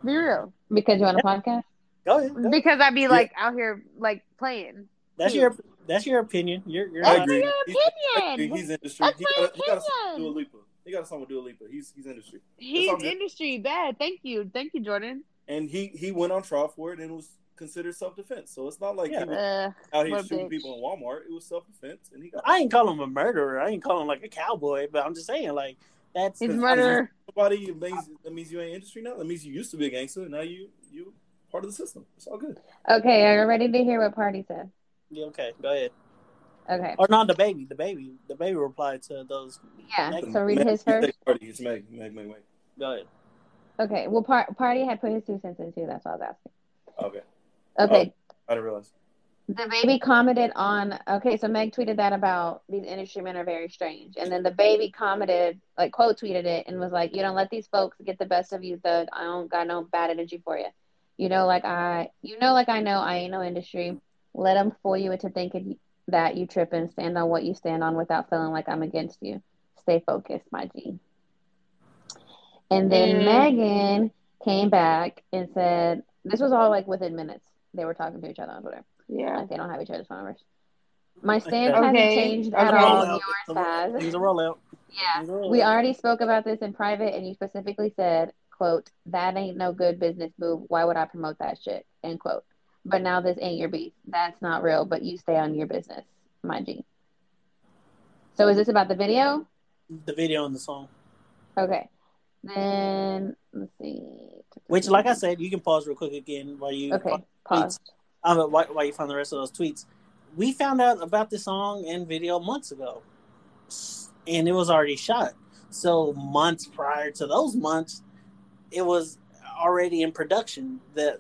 Speaker 4: Be real.
Speaker 3: Because you're on a podcast?
Speaker 1: Go ahead. go ahead.
Speaker 4: Because I'd be like out here like playing.
Speaker 1: That's your That's your opinion. You're, you're
Speaker 2: I
Speaker 1: not-
Speaker 4: your opinion.
Speaker 2: agree. He's industry.
Speaker 4: That's
Speaker 2: he,
Speaker 4: my
Speaker 2: got, he got a song with
Speaker 4: opinion.
Speaker 2: Dua Lipa. He got a song with Dua Lipa. He's he's industry,
Speaker 4: He's
Speaker 2: all good.
Speaker 4: industry bad. Thank you, thank you, Jordan.
Speaker 2: and he he went on trial for it and it was considered self defense. So it's not like
Speaker 1: Yeah.
Speaker 2: he was
Speaker 4: Uh,
Speaker 2: out here shooting
Speaker 4: bitch.
Speaker 2: people in Walmart. It was self defense, and he got
Speaker 1: I ain't call him a murderer. I ain't call him like a cowboy, but I'm just saying like that's
Speaker 4: he's a
Speaker 2: Because
Speaker 4: murderer.
Speaker 2: Somebody that means that means you ain't industry now. That means you used to be a gangster. Now you you part of the system. It's all good.
Speaker 3: Okay, are you ready to hear what Pardi said?
Speaker 1: Yeah, okay. Go ahead.
Speaker 3: Okay,
Speaker 1: Or not the baby. The baby. The baby replied to those.
Speaker 3: yeah.
Speaker 1: Meg-
Speaker 3: So read
Speaker 2: Meg-
Speaker 3: his first.
Speaker 2: Pardi. It's Meg. Meg. Meg. Meg.
Speaker 1: Go ahead.
Speaker 3: Okay, well, par- Pardi had put his two cents in too. That's what I was asking.
Speaker 2: Okay.
Speaker 3: Okay, oh,
Speaker 2: I didn't realize.
Speaker 3: the baby commented on. Okay, so Meg tweeted that about these industry men are very strange, and then the baby commented, like quote tweeted it, and was like, "You don't let these folks get the best of you, thug. I don't got no bad energy for you. You know, like I, you know, like I know I ain't no industry. Let them fool you into thinking that you trip and Stand on what you stand on without feeling like I'm against you. Stay focused, my G." And then
Speaker 4: Mm.
Speaker 3: Megan came back and said, "This was all like within minutes. They were talking to each other on Twitter."
Speaker 4: Yeah.
Speaker 3: Like they don't have each other's phone numbers. My stance
Speaker 1: Okay.
Speaker 3: hasn't changed
Speaker 4: Okay.
Speaker 3: at all.
Speaker 1: out.
Speaker 3: Yours has.
Speaker 1: It was a rollout.
Speaker 3: Yeah.
Speaker 1: It a rollout.
Speaker 3: We already spoke about this in private, and you specifically said, "quote That ain't no good business move. Why would I promote that shit?" End quote. But now this ain't your beef. That's not real. But you stay on your business, my G. So is this about the video?
Speaker 1: the video and the song.
Speaker 3: Okay. Then let's see.
Speaker 1: Which, like I said, you can pause real quick again while you
Speaker 3: Okay. Pause.
Speaker 1: um, while, while you find the rest of those tweets. We found out about this song and video months ago, and it was already shot. So months prior to those months, it was already in production. That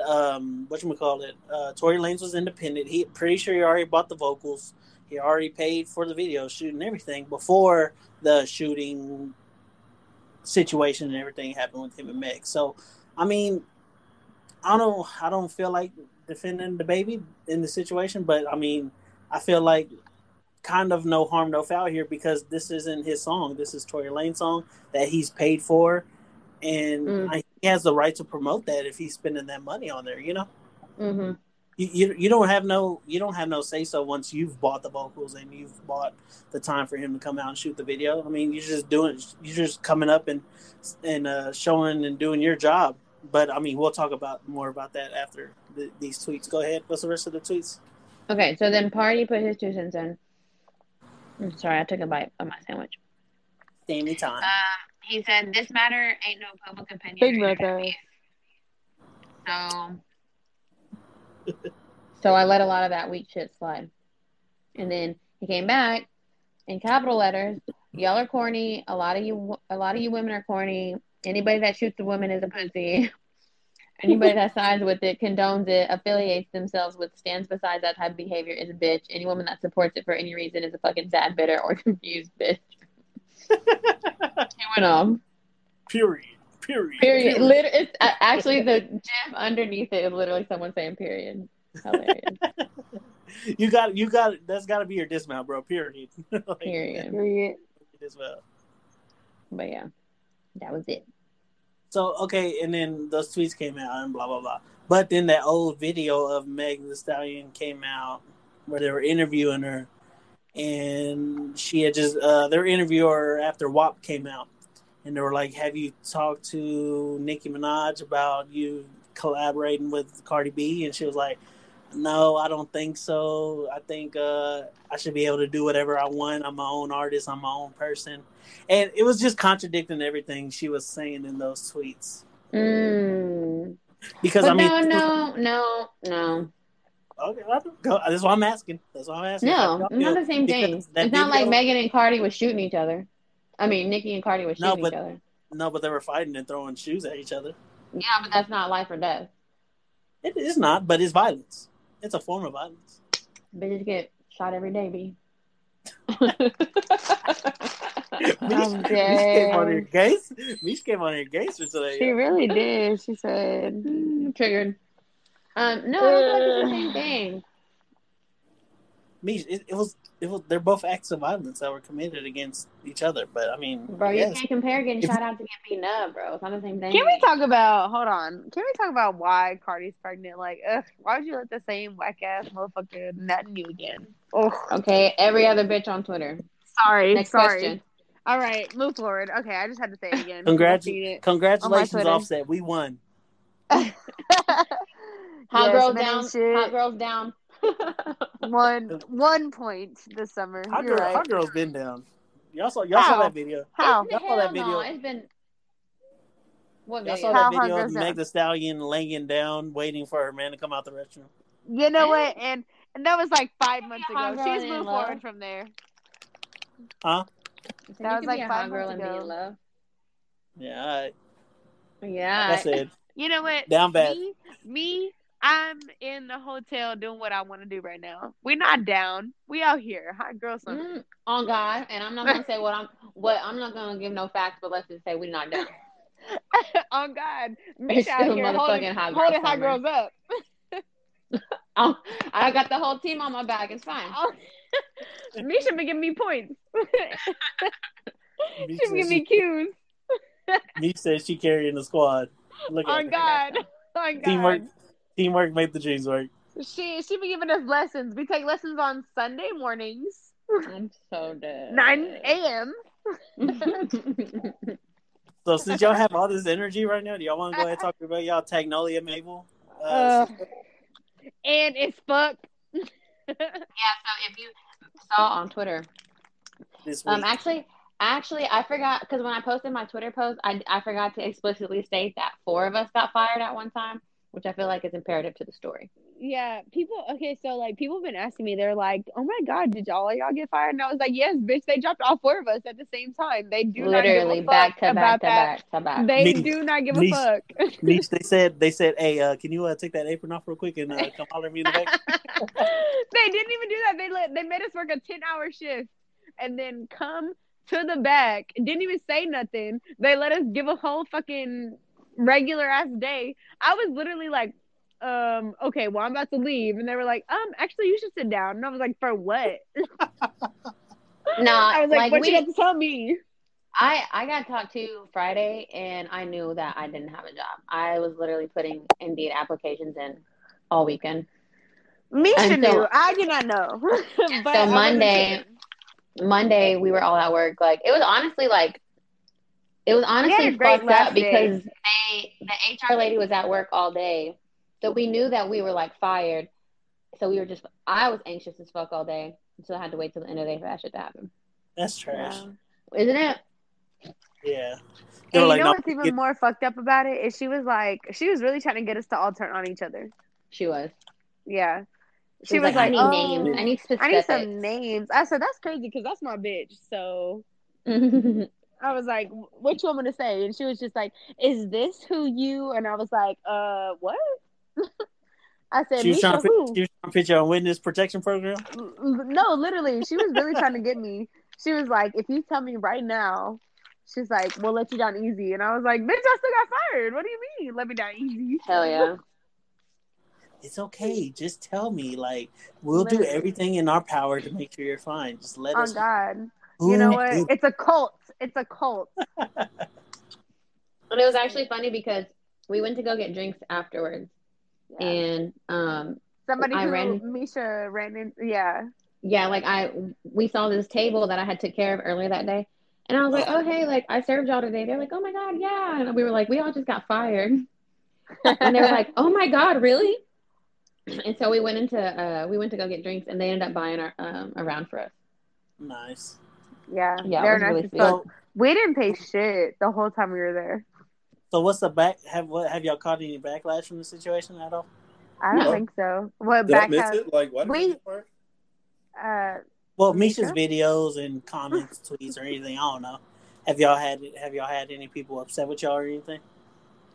Speaker 1: um, what you call it? Uh, Tory Lanez was independent. He pretty sure he already bought the vocals. He already paid for the video shooting everything before the shooting situation and everything happened with him and Meg. So, I mean, I don't I don't feel like defending the baby in the situation, but I mean, I feel like kind of no harm, no foul here because this isn't his song. This is Tory Lanez song that he's paid for, and
Speaker 3: Mm.
Speaker 1: I, he has the right to promote that if he's spending that money on there. You know,
Speaker 3: Mm-hmm.
Speaker 1: you, you you don't have no you don't have no say so once you've bought the vocals and you've bought the time for him to come out and shoot the video. I mean, you're just doing you're just coming up and and uh, showing and doing your job. But I mean, we'll talk about more about that after the, these tweets. Go ahead. What's the rest of the tweets?
Speaker 3: Okay. So then Pardi put his two cents in. I'm sorry, I took a bite of my sandwich.
Speaker 1: Sammy time.
Speaker 3: He said, "This matter ain't no public opinion."
Speaker 4: Big
Speaker 3: or
Speaker 4: matter.
Speaker 3: internet beef." So, so I let a lot of that weak shit slide, and then he came back in capital letters. Y'all are corny. A lot of you, a lot of you women are corny. Anybody that shoots a woman is a pussy. <laughs> Anybody that sides with it, condones it, affiliates themselves with, stands beside that type of behavior is a bitch. Any woman that supports it for any reason is a fucking sad, bitter, or <laughs> confused bitch. He went on.
Speaker 1: period. Period.
Speaker 3: Period. Lit- it's uh, actually the gif underneath it is literally someone saying period. Hilarious. <laughs>
Speaker 1: you got you got that's got to be your dismount, bro. Period. <laughs> like,
Speaker 3: Period.
Speaker 4: Period.
Speaker 1: As well.
Speaker 3: But yeah, that was it.
Speaker 1: So okay, and then those tweets came out and blah blah blah. But then that old video of Meg Thee Stallion came out where they were interviewing her, and she had just uh, their interviewer after WAP came out, and they were like, "Have you talked to Nicki Minaj about you collaborating with Cardi B?" And she was like, "No, I don't think so. I think uh, I should be able to do whatever I want. I'm my own artist. I'm my own person." And it was just contradicting everything she was saying in those tweets.
Speaker 3: Mm.
Speaker 1: Because
Speaker 3: But
Speaker 1: I mean,
Speaker 3: no, no, no, no,
Speaker 1: Okay, I don't- go. That's why I'm asking. That's why I'm asking.
Speaker 3: no.
Speaker 1: Y'all
Speaker 3: Not the same thing. It's not like Megan and Cardi was shooting each other. I mean, Nicki and Cardi was
Speaker 1: No,
Speaker 3: shooting
Speaker 1: but-
Speaker 3: each other.
Speaker 1: No, but they were fighting and throwing shoes at each other.
Speaker 3: Yeah, but that's not life or death.
Speaker 1: It is not, but it's violence. It's a form of violence.
Speaker 3: Bitches get shot every day, B. <laughs> <laughs>
Speaker 1: Mish came on your case. Mish came on your case for today.
Speaker 4: She really did. She said,
Speaker 3: Mm, <laughs> Triggered. Um, no, I don't feel like it's the same thing.
Speaker 1: me, it, it was it was they're both acts of violence that were committed against each other. But I mean,
Speaker 3: Bro, you can't compare getting
Speaker 1: If-
Speaker 3: shot out to get beaten up, bro. It's not the same thing.
Speaker 4: Can we talk about? Hold on. Can we talk about why Cardi's pregnant? Like, ugh, why would you let the same whack ass motherfucker nut in you again? Oh,
Speaker 3: Okay, every other bitch on Twitter.
Speaker 4: sorry.
Speaker 3: Next
Speaker 4: sorry.
Speaker 3: question.
Speaker 4: All right, move forward. Okay, I just had to say it again.
Speaker 1: Congratu-
Speaker 4: I've seen it.
Speaker 1: congratulations, Offset. We won. <laughs>
Speaker 3: Hot
Speaker 4: Yes,
Speaker 3: girls down.
Speaker 4: shit.
Speaker 3: Hot girls down. <laughs>
Speaker 4: one one point this summer.
Speaker 1: Hot,
Speaker 4: You're
Speaker 1: girl,
Speaker 4: right.
Speaker 1: hot girls been down. Y'all saw y'all saw that video.
Speaker 4: How?
Speaker 1: Y'all saw that video.
Speaker 3: no, it's been. What
Speaker 1: Y'all saw
Speaker 4: How
Speaker 1: that
Speaker 4: hot
Speaker 1: video of? Meg Thee Stallion laying down, waiting for her man to come out the restroom.
Speaker 4: You know what? And and that was like five months ago. She's
Speaker 3: in
Speaker 4: moved
Speaker 3: love.
Speaker 4: forward from there.
Speaker 1: Huh?
Speaker 4: That was like five
Speaker 3: hot
Speaker 4: months ago.
Speaker 3: in love.
Speaker 1: Yeah, all right.
Speaker 3: Yeah.
Speaker 1: Like I said,
Speaker 4: You know what?
Speaker 1: Down bad.
Speaker 4: Me, me, I'm in the hotel doing what I want to do right now. We're not down. We out here. Hot girl summer.
Speaker 3: Mm, on God, and I'm not gonna say what I'm. <laughs> What I'm not gonna give no facts, but let's just say we're not down. <laughs>
Speaker 4: on God,
Speaker 3: It's
Speaker 4: Misha out
Speaker 3: still
Speaker 4: here
Speaker 3: motherfucking
Speaker 4: holding,
Speaker 3: hot girl
Speaker 4: holding hot
Speaker 3: summer.
Speaker 4: girls up.
Speaker 3: Oh, <laughs> I got the whole team on my back. It's fine.
Speaker 4: Oh. Misha been giving me points.
Speaker 1: me
Speaker 4: she been giving me
Speaker 1: said
Speaker 4: cues.
Speaker 1: she, me said she carrying the squad. Look at
Speaker 4: On
Speaker 1: her.
Speaker 4: God, on God.
Speaker 1: Teamwork, teamwork made the dreams work.
Speaker 4: She she be giving us lessons. We take lessons on Sunday mornings,
Speaker 3: I'm so dead.
Speaker 4: nine a.m. <laughs>
Speaker 1: So since y'all have all this energy right now, do y'all want to go ahead and talk about y'all Tagnolia Mabel? Uh,
Speaker 4: Uh, and it's fuck.
Speaker 3: Yeah, so if you saw on Twitter,
Speaker 1: this week.
Speaker 3: um, actually, actually, I forgot because when I posted my Twitter post, I I forgot to explicitly state that four of us got fired at one time, which I feel like is imperative to the story.
Speaker 4: Yeah, people. Okay, so like people have been asking me. They're like, "Oh my god, did y'all y'all get fired?" And I was like, "Yes, bitch. They dropped all four of us at the same time. They do
Speaker 3: Literally
Speaker 4: not give a fuck
Speaker 3: back to
Speaker 4: about
Speaker 3: back to
Speaker 4: that.
Speaker 3: back to back.
Speaker 4: They
Speaker 1: Me-
Speaker 4: do not give
Speaker 1: me-
Speaker 4: a fuck."
Speaker 1: Niche, they said they said, "Hey, uh, can you uh, take that apron off real quick and uh, come holler at me in the back?" <laughs>
Speaker 4: they didn't even do that. They let they made us work a ten hour shift and then come to the back. Didn't even say nothing. They let us give a whole fucking regular ass day. I was literally like, um, okay, well I'm about to leave, and they were like, um, actually you should sit down, and I was like, for what? <laughs>
Speaker 3: No,
Speaker 4: I was like,
Speaker 3: like
Speaker 4: what
Speaker 3: we
Speaker 4: you got to tell me?
Speaker 3: I I got talked to Friday, and I knew that I didn't have a job. I was literally putting Indeed applications in all weekend.
Speaker 4: Misha
Speaker 3: And so-
Speaker 4: knew. I did not know. <laughs> but I
Speaker 3: So
Speaker 4: wasn't
Speaker 3: Monday. Monday we were all at work. Like it was honestly like it was honestly
Speaker 4: a great
Speaker 3: fucked up
Speaker 4: day.
Speaker 3: because they the HR lady was at work all day, so we knew that we were like fired. So we were just I was anxious as fuck all day, so I had to wait till the end of the day for that shit to happen.
Speaker 1: That's trash.
Speaker 4: Yeah.
Speaker 3: Isn't it?
Speaker 1: Yeah. They
Speaker 4: And
Speaker 1: were
Speaker 4: you
Speaker 1: like,
Speaker 4: know
Speaker 1: "No,
Speaker 4: what's even
Speaker 1: get-
Speaker 4: more fucked up about it is she was like she was really trying to get us to all turn on each other.
Speaker 3: She was.
Speaker 4: Yeah.
Speaker 3: She,
Speaker 4: She
Speaker 3: was,
Speaker 4: was
Speaker 3: like,
Speaker 4: like,
Speaker 3: I
Speaker 4: oh,
Speaker 3: need names. I need
Speaker 4: I need some names. I said that's crazy because that's my bitch. So <laughs> I was like, "What you want me to say?" And she was just like, "Is this who you?" And I was like, "Uh, what?" <laughs> I said,
Speaker 1: she was
Speaker 4: "Misha,
Speaker 1: trying to
Speaker 4: who?"
Speaker 1: put, she was trying to put you on witness protection program.
Speaker 4: L- l- No, literally, she was really trying to get me. She was like, "If you tell me right now." She's like, we'll let you down easy. And I was like, bitch, I still got fired. What do you mean? Let me down easy.
Speaker 3: Hell yeah.
Speaker 1: It's okay. Just tell me. Like we'll do everything in our power to make sure you're fine. Just let
Speaker 4: Oh,
Speaker 1: us.
Speaker 4: Oh God.
Speaker 1: Who
Speaker 4: You know what?
Speaker 1: did-
Speaker 4: It's a cult. It's a cult. <laughs>
Speaker 3: And it was actually funny because we went to go get drinks afterwards,
Speaker 4: Yeah.
Speaker 3: and um,
Speaker 4: Somebody
Speaker 3: I
Speaker 4: who
Speaker 3: ran-
Speaker 4: Misha ran in. Yeah.
Speaker 3: yeah, like I we saw this table that I had took care of earlier that day, and I was like, oh hey, like I served y'all today. They're like, oh my god, yeah, and we were like, we all just got fired, <laughs> and they were like, oh my god, really? And so we went into uh we went to go get drinks, and they ended up buying our um a round for us.
Speaker 1: Nice.
Speaker 4: Yeah.
Speaker 3: Yeah,
Speaker 4: They're nice
Speaker 3: really
Speaker 4: as
Speaker 3: sweet.
Speaker 4: fuck.
Speaker 1: So,
Speaker 4: We didn't pay shit the whole time we were there.
Speaker 1: so what's the back? Have what? Have y'all caught any backlash from the situation at all?
Speaker 4: I don't
Speaker 3: No.
Speaker 4: think so. What
Speaker 2: Did I
Speaker 4: back
Speaker 2: miss it? Like, what?
Speaker 4: We-
Speaker 2: you?
Speaker 4: Uh,
Speaker 1: Well,
Speaker 4: Misha?
Speaker 1: Misha's videos and <laughs> comments, tweets, or anything. I don't know. Have y'all had Have y'all had any people upset with y'all or anything?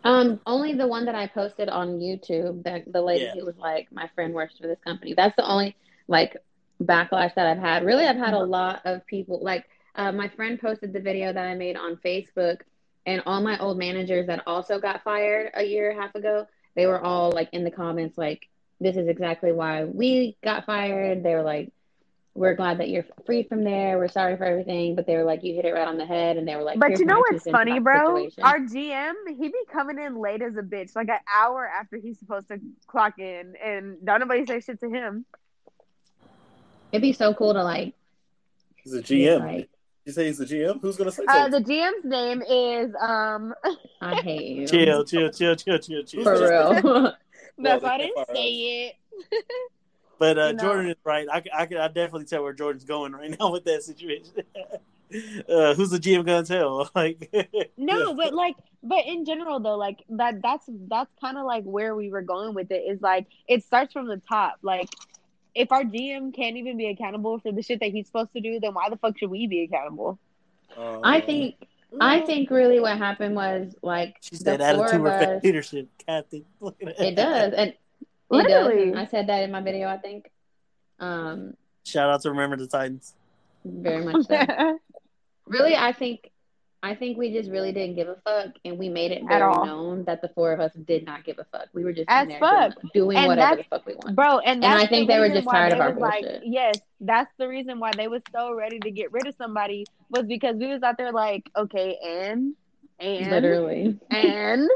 Speaker 3: Um, only the one that I posted on YouTube, that the lady
Speaker 1: Yeah.
Speaker 3: who was like, my friend works for this company. That's the only like backlash that I've had. Really, I've had a lot of people like uh, my friend posted the video that I made on Facebook, and all my old managers that also got fired a year and a half ago, they were all like in the comments like, this is exactly why we got fired. They were like, we're glad that you're free from there. We're sorry for everything, but they were like, you hit it right on the head, and they were like,
Speaker 4: But you know what's funny, bro?
Speaker 3: situation."
Speaker 4: Our GM, he be coming in late as a bitch, like an hour after he's supposed to clock in, and don't nobody say shit to him.
Speaker 3: It'd be so cool to like,
Speaker 2: He's a GM.
Speaker 3: like,
Speaker 2: you say he's the GM? Who's gonna say
Speaker 4: Uh, the GM's name is um. <laughs>
Speaker 3: I hate you.
Speaker 1: chill, chill, chill, chill, chill, chill.
Speaker 3: For real. <laughs>
Speaker 4: That's
Speaker 2: they <laughs>
Speaker 4: why I didn't
Speaker 2: fire
Speaker 4: say it.
Speaker 1: But uh,
Speaker 4: You know.
Speaker 1: Jordan is right. I, c- I, can- I definitely tell where Jordan's going right now with that situation. uh, who's the GM gonna tell? Like,
Speaker 4: No, but like, but in general though, like that that's that's kind of like where we were going with it. Is like it starts from the top. Like, if our GM can't even be accountable for the shit that he's supposed to do, then why the fuck should we be accountable?
Speaker 2: Um,
Speaker 3: I think, I think really what happened was like
Speaker 1: she
Speaker 3: the
Speaker 1: said,
Speaker 3: four
Speaker 1: attitude
Speaker 3: of
Speaker 1: reflects
Speaker 3: us.
Speaker 1: leadership, Kathy. <laughs> Look.
Speaker 3: It does, and <laughs> it
Speaker 4: Literally.
Speaker 3: does. I said that in my video. I think. Um,
Speaker 1: Shout out to Remember the Titans.
Speaker 3: very much so. <laughs> really, I think, I think we just really didn't give a fuck, and we made it very
Speaker 4: all.
Speaker 3: known that the four of us did not give a fuck. We were just
Speaker 4: As
Speaker 3: there
Speaker 4: fuck.
Speaker 3: doing, doing
Speaker 4: And
Speaker 3: whatever the fuck we want.
Speaker 4: Bro, and
Speaker 3: And I think
Speaker 4: the
Speaker 3: they were just tired of our
Speaker 4: was like,
Speaker 3: bullshit.
Speaker 4: yes, that's the reason why they was so ready to get rid of somebody was because we was out there like, okay, and and
Speaker 3: Literally.
Speaker 4: and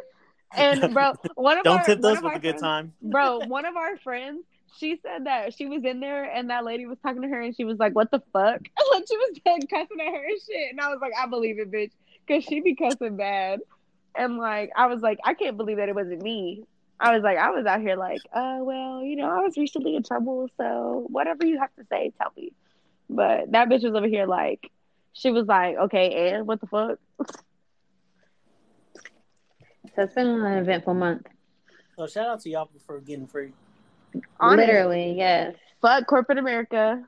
Speaker 4: and bro, <laughs> one of
Speaker 1: Don't
Speaker 4: our
Speaker 1: tempt
Speaker 4: one
Speaker 1: us
Speaker 4: of
Speaker 1: with
Speaker 4: our
Speaker 1: a good time.
Speaker 4: bro, one of our friends, she said that she was in there and that lady was talking to her and she was like, "What the fuck?" <laughs> Like she was dead <laughs> cussing at her and shit, and I was like, "I believe it, bitch," because she be cussing bad, and like I was like, I can't believe that it wasn't me. I was like, I was out here like, uh, well, you know, I was recently in trouble, so whatever you have to say, tell me. But that bitch was over here like, she was like, okay, and what the fuck?
Speaker 3: So it's been an eventful month.
Speaker 1: So shout out to y'all for getting free
Speaker 4: Honest.
Speaker 3: Literally, yes.
Speaker 4: Fuck corporate America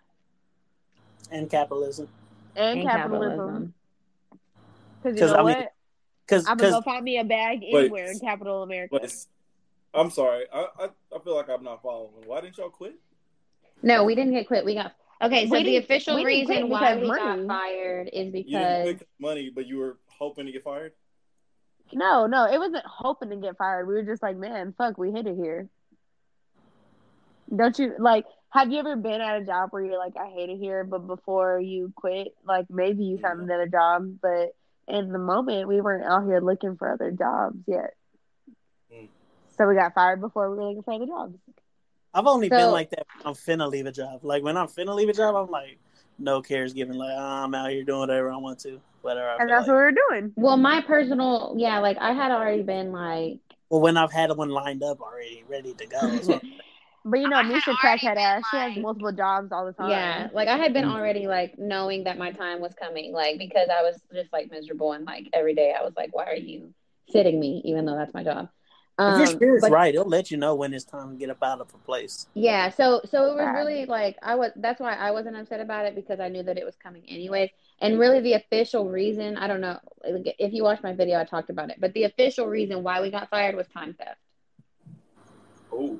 Speaker 1: and capitalism.
Speaker 4: and,
Speaker 3: And
Speaker 4: capitalism. Because you
Speaker 1: 'Cause,
Speaker 4: know
Speaker 1: I mean,
Speaker 4: what?
Speaker 1: Because
Speaker 4: I'm gonna go find me a bag
Speaker 2: Wait.
Speaker 4: anywhere in Capital America.
Speaker 2: But I'm sorry. I, I I feel like I'm not following. Why didn't y'all quit?
Speaker 3: No, we didn't get quit. We got okay. So
Speaker 4: We
Speaker 3: the official
Speaker 4: we
Speaker 3: reason why we
Speaker 4: money.
Speaker 3: got fired is
Speaker 2: You didn't
Speaker 3: because
Speaker 2: quit 'cause of money, but you were hoping to get fired.
Speaker 4: No, no, it wasn't hoping to get fired. We were just like, man, fuck, we hit it here. Don't you like? Have you ever been at a job where you're like, I hate it here, but before you quit, like maybe you found another job, but in the moment we weren't out here looking for other jobs yet.
Speaker 2: Mm.
Speaker 4: So we got fired before we were looking for other jobs.
Speaker 1: I've only been like that when I'm finna leave a job. Like when I'm finna leave a job, I'm like, no cares given. Like "Ah, I'm out here doing whatever I want to, whatever. I
Speaker 4: And
Speaker 1: feel
Speaker 4: that's
Speaker 1: like.
Speaker 4: what we were doing.
Speaker 3: well, my personal yeah, like I had already been like
Speaker 1: Well, when I've had one lined up already, ready to go. <laughs> So,
Speaker 4: But you know,
Speaker 3: I had
Speaker 4: Misha
Speaker 3: already
Speaker 4: crackhead
Speaker 3: been,
Speaker 4: ass. She has multiple jobs all the time.
Speaker 3: yeah, like I had been
Speaker 1: Mm.
Speaker 3: already like knowing that my time was coming, like because I was just like miserable and like every day I was like, why are you sitting me, even though that's my job.
Speaker 1: if
Speaker 3: Um,
Speaker 1: your spirit's
Speaker 3: but-
Speaker 1: right, it'll let you know when it's time to get up out of a place.
Speaker 3: Yeah, so so it was really like I was that's why I wasn't upset about it because I knew that it was coming anyways. And really the official reason, I don't know, if you watched my video I talked about it, but the official reason why we got fired was time theft.
Speaker 2: Oh,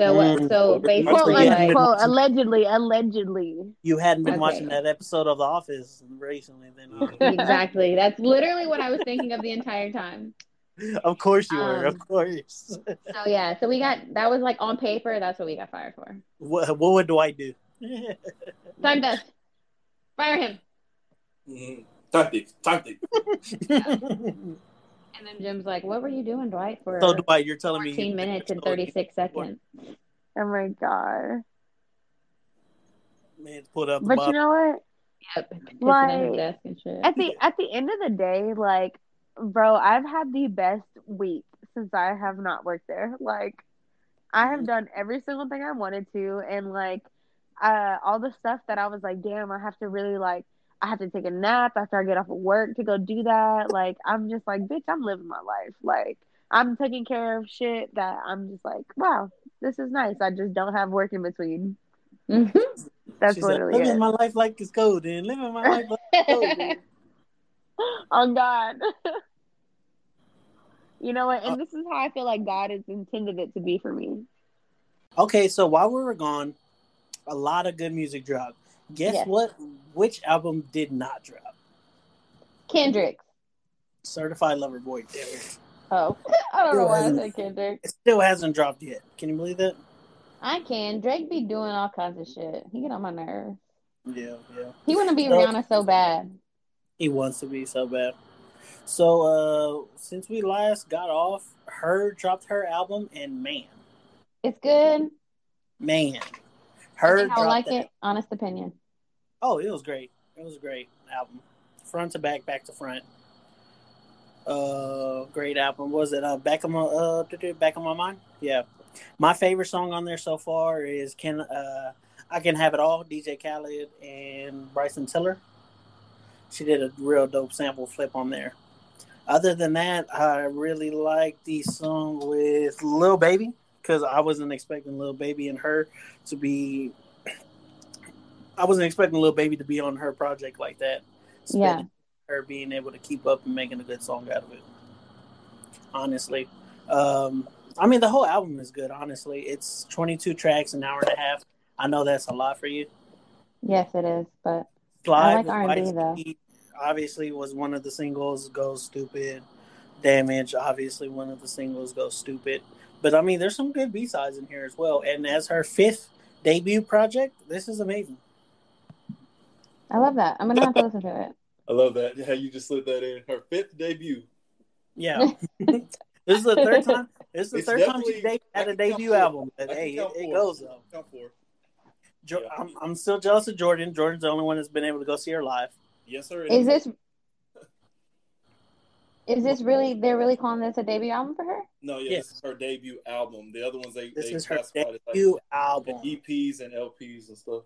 Speaker 3: So what
Speaker 1: Mm.
Speaker 3: so
Speaker 4: Quote,
Speaker 3: basically
Speaker 1: Yeah.
Speaker 4: un-
Speaker 3: like
Speaker 4: quote, allegedly, allegedly.
Speaker 1: You hadn't been
Speaker 3: Okay.
Speaker 1: watching that episode of The Office recently, then uh, <laughs>
Speaker 3: exactly. That's literally what I was thinking of the entire time.
Speaker 1: of course you were.
Speaker 3: Um,
Speaker 1: Of course.
Speaker 3: So yeah, so we got that was like on paper, that's what we got fired for.
Speaker 1: what, what would Dwight do? <laughs>
Speaker 3: Time theft. Fire him.
Speaker 2: mm-hmm. tactics, tactics. <laughs>
Speaker 3: And then Jim's like, What were you doing, Dwight, for
Speaker 1: so Dwight, you're telling me
Speaker 3: 14 minutes and 36 seconds?
Speaker 4: Oh my god.
Speaker 1: Man, put up.
Speaker 4: But you know what?
Speaker 3: Yep.
Speaker 4: Like,
Speaker 3: his desk and shit.
Speaker 4: At the at the end of the day, like, bro, I've had the best week since I have not worked there. Like, I have done every single thing I wanted to, and like, uh, all the stuff that I was like, damn, I have to really like, I have to take a nap after I get off of work to go do that. Like, I'm just like, bitch, I'm living my life. Like, I'm taking care of shit that I'm just like, wow, this is nice. I just don't have work in between.
Speaker 3: Mhm.
Speaker 4: That's
Speaker 1: She said,
Speaker 4: literally
Speaker 1: living
Speaker 4: it.
Speaker 1: my life like it's golden. Living my life like it's golden. <laughs>
Speaker 4: oh God. <laughs> you know what?
Speaker 1: Uh,
Speaker 4: And this is how I feel like God has intended it to be for me.
Speaker 1: Okay, so while we were gone, a lot of good music dropped. Guess
Speaker 3: Yes.
Speaker 1: what? Which album did not drop?
Speaker 3: Kendrick.
Speaker 1: Certified Lover Boy.
Speaker 3: Oh, <laughs> I don't know why I
Speaker 1: Still
Speaker 3: said Kendrick.
Speaker 1: It still hasn't dropped yet. Can you believe that?
Speaker 3: I can. Drake be doing all kinds of shit. He get on my nerves.
Speaker 1: Yeah, yeah.
Speaker 3: He want to be
Speaker 1: So-
Speaker 3: Rihanna so bad.
Speaker 1: He wants to be so bad. So uh since we last got off, H.E.R. dropped her album and man,
Speaker 3: It's good.
Speaker 1: man.
Speaker 3: I
Speaker 1: Her
Speaker 3: think I like
Speaker 1: that-
Speaker 3: it. Honest opinion.
Speaker 1: Oh, it was great. It was a great album. Front to back, back to front. Uh great album. Was it uh back of my uh back of my mind? Yeah. My favorite song on there so far is Can uh I Can Have It All, DJ Khaled and Bryson Tiller. She did a real dope sample flip on there. Other than that, I really like the song with Lil Baby because I wasn't expecting Lil Baby and her to be. I wasn't expecting Little Baby to be on her project like that.
Speaker 3: Yeah.
Speaker 1: Her being able to keep up and making a good song out of it. Honestly, um, I mean the whole album is good. Honestly, it's 22 tracks, an hour and a half. I know that's a lot for you.
Speaker 3: Yes, it is. But
Speaker 1: Slide
Speaker 3: I like R&B though.
Speaker 1: Obviously was one of the singles. Go stupid. Damage obviously one of the singles. Go stupid. But I mean, there's some good B sides in here as well. And as her fifth debut project, this is amazing.
Speaker 3: I love that. I'm gonna have to listen to it. <laughs>
Speaker 2: I love that. How you just slid that in. Her fifth debut.
Speaker 1: Yeah, <laughs> this is the third time. This is the
Speaker 2: It's
Speaker 1: third time she
Speaker 2: definitely-
Speaker 1: de- had a
Speaker 2: I can count
Speaker 1: debut
Speaker 2: four.
Speaker 1: album. But hey, it, it goes though.
Speaker 2: Count four.
Speaker 1: Jo-
Speaker 2: Yeah.
Speaker 1: I'm, I'm still jealous of Jordan. Jordan's the only one that's been able to go see her live.
Speaker 2: Yes, sir.
Speaker 3: Is this <laughs> is this really they're really calling this a debut album for her?
Speaker 2: No, yeah,
Speaker 1: Yes.
Speaker 2: this is her debut album. The other ones they
Speaker 1: This
Speaker 2: they
Speaker 1: is her
Speaker 2: classified as like
Speaker 1: debut album.
Speaker 2: EPs and LPs and stuff.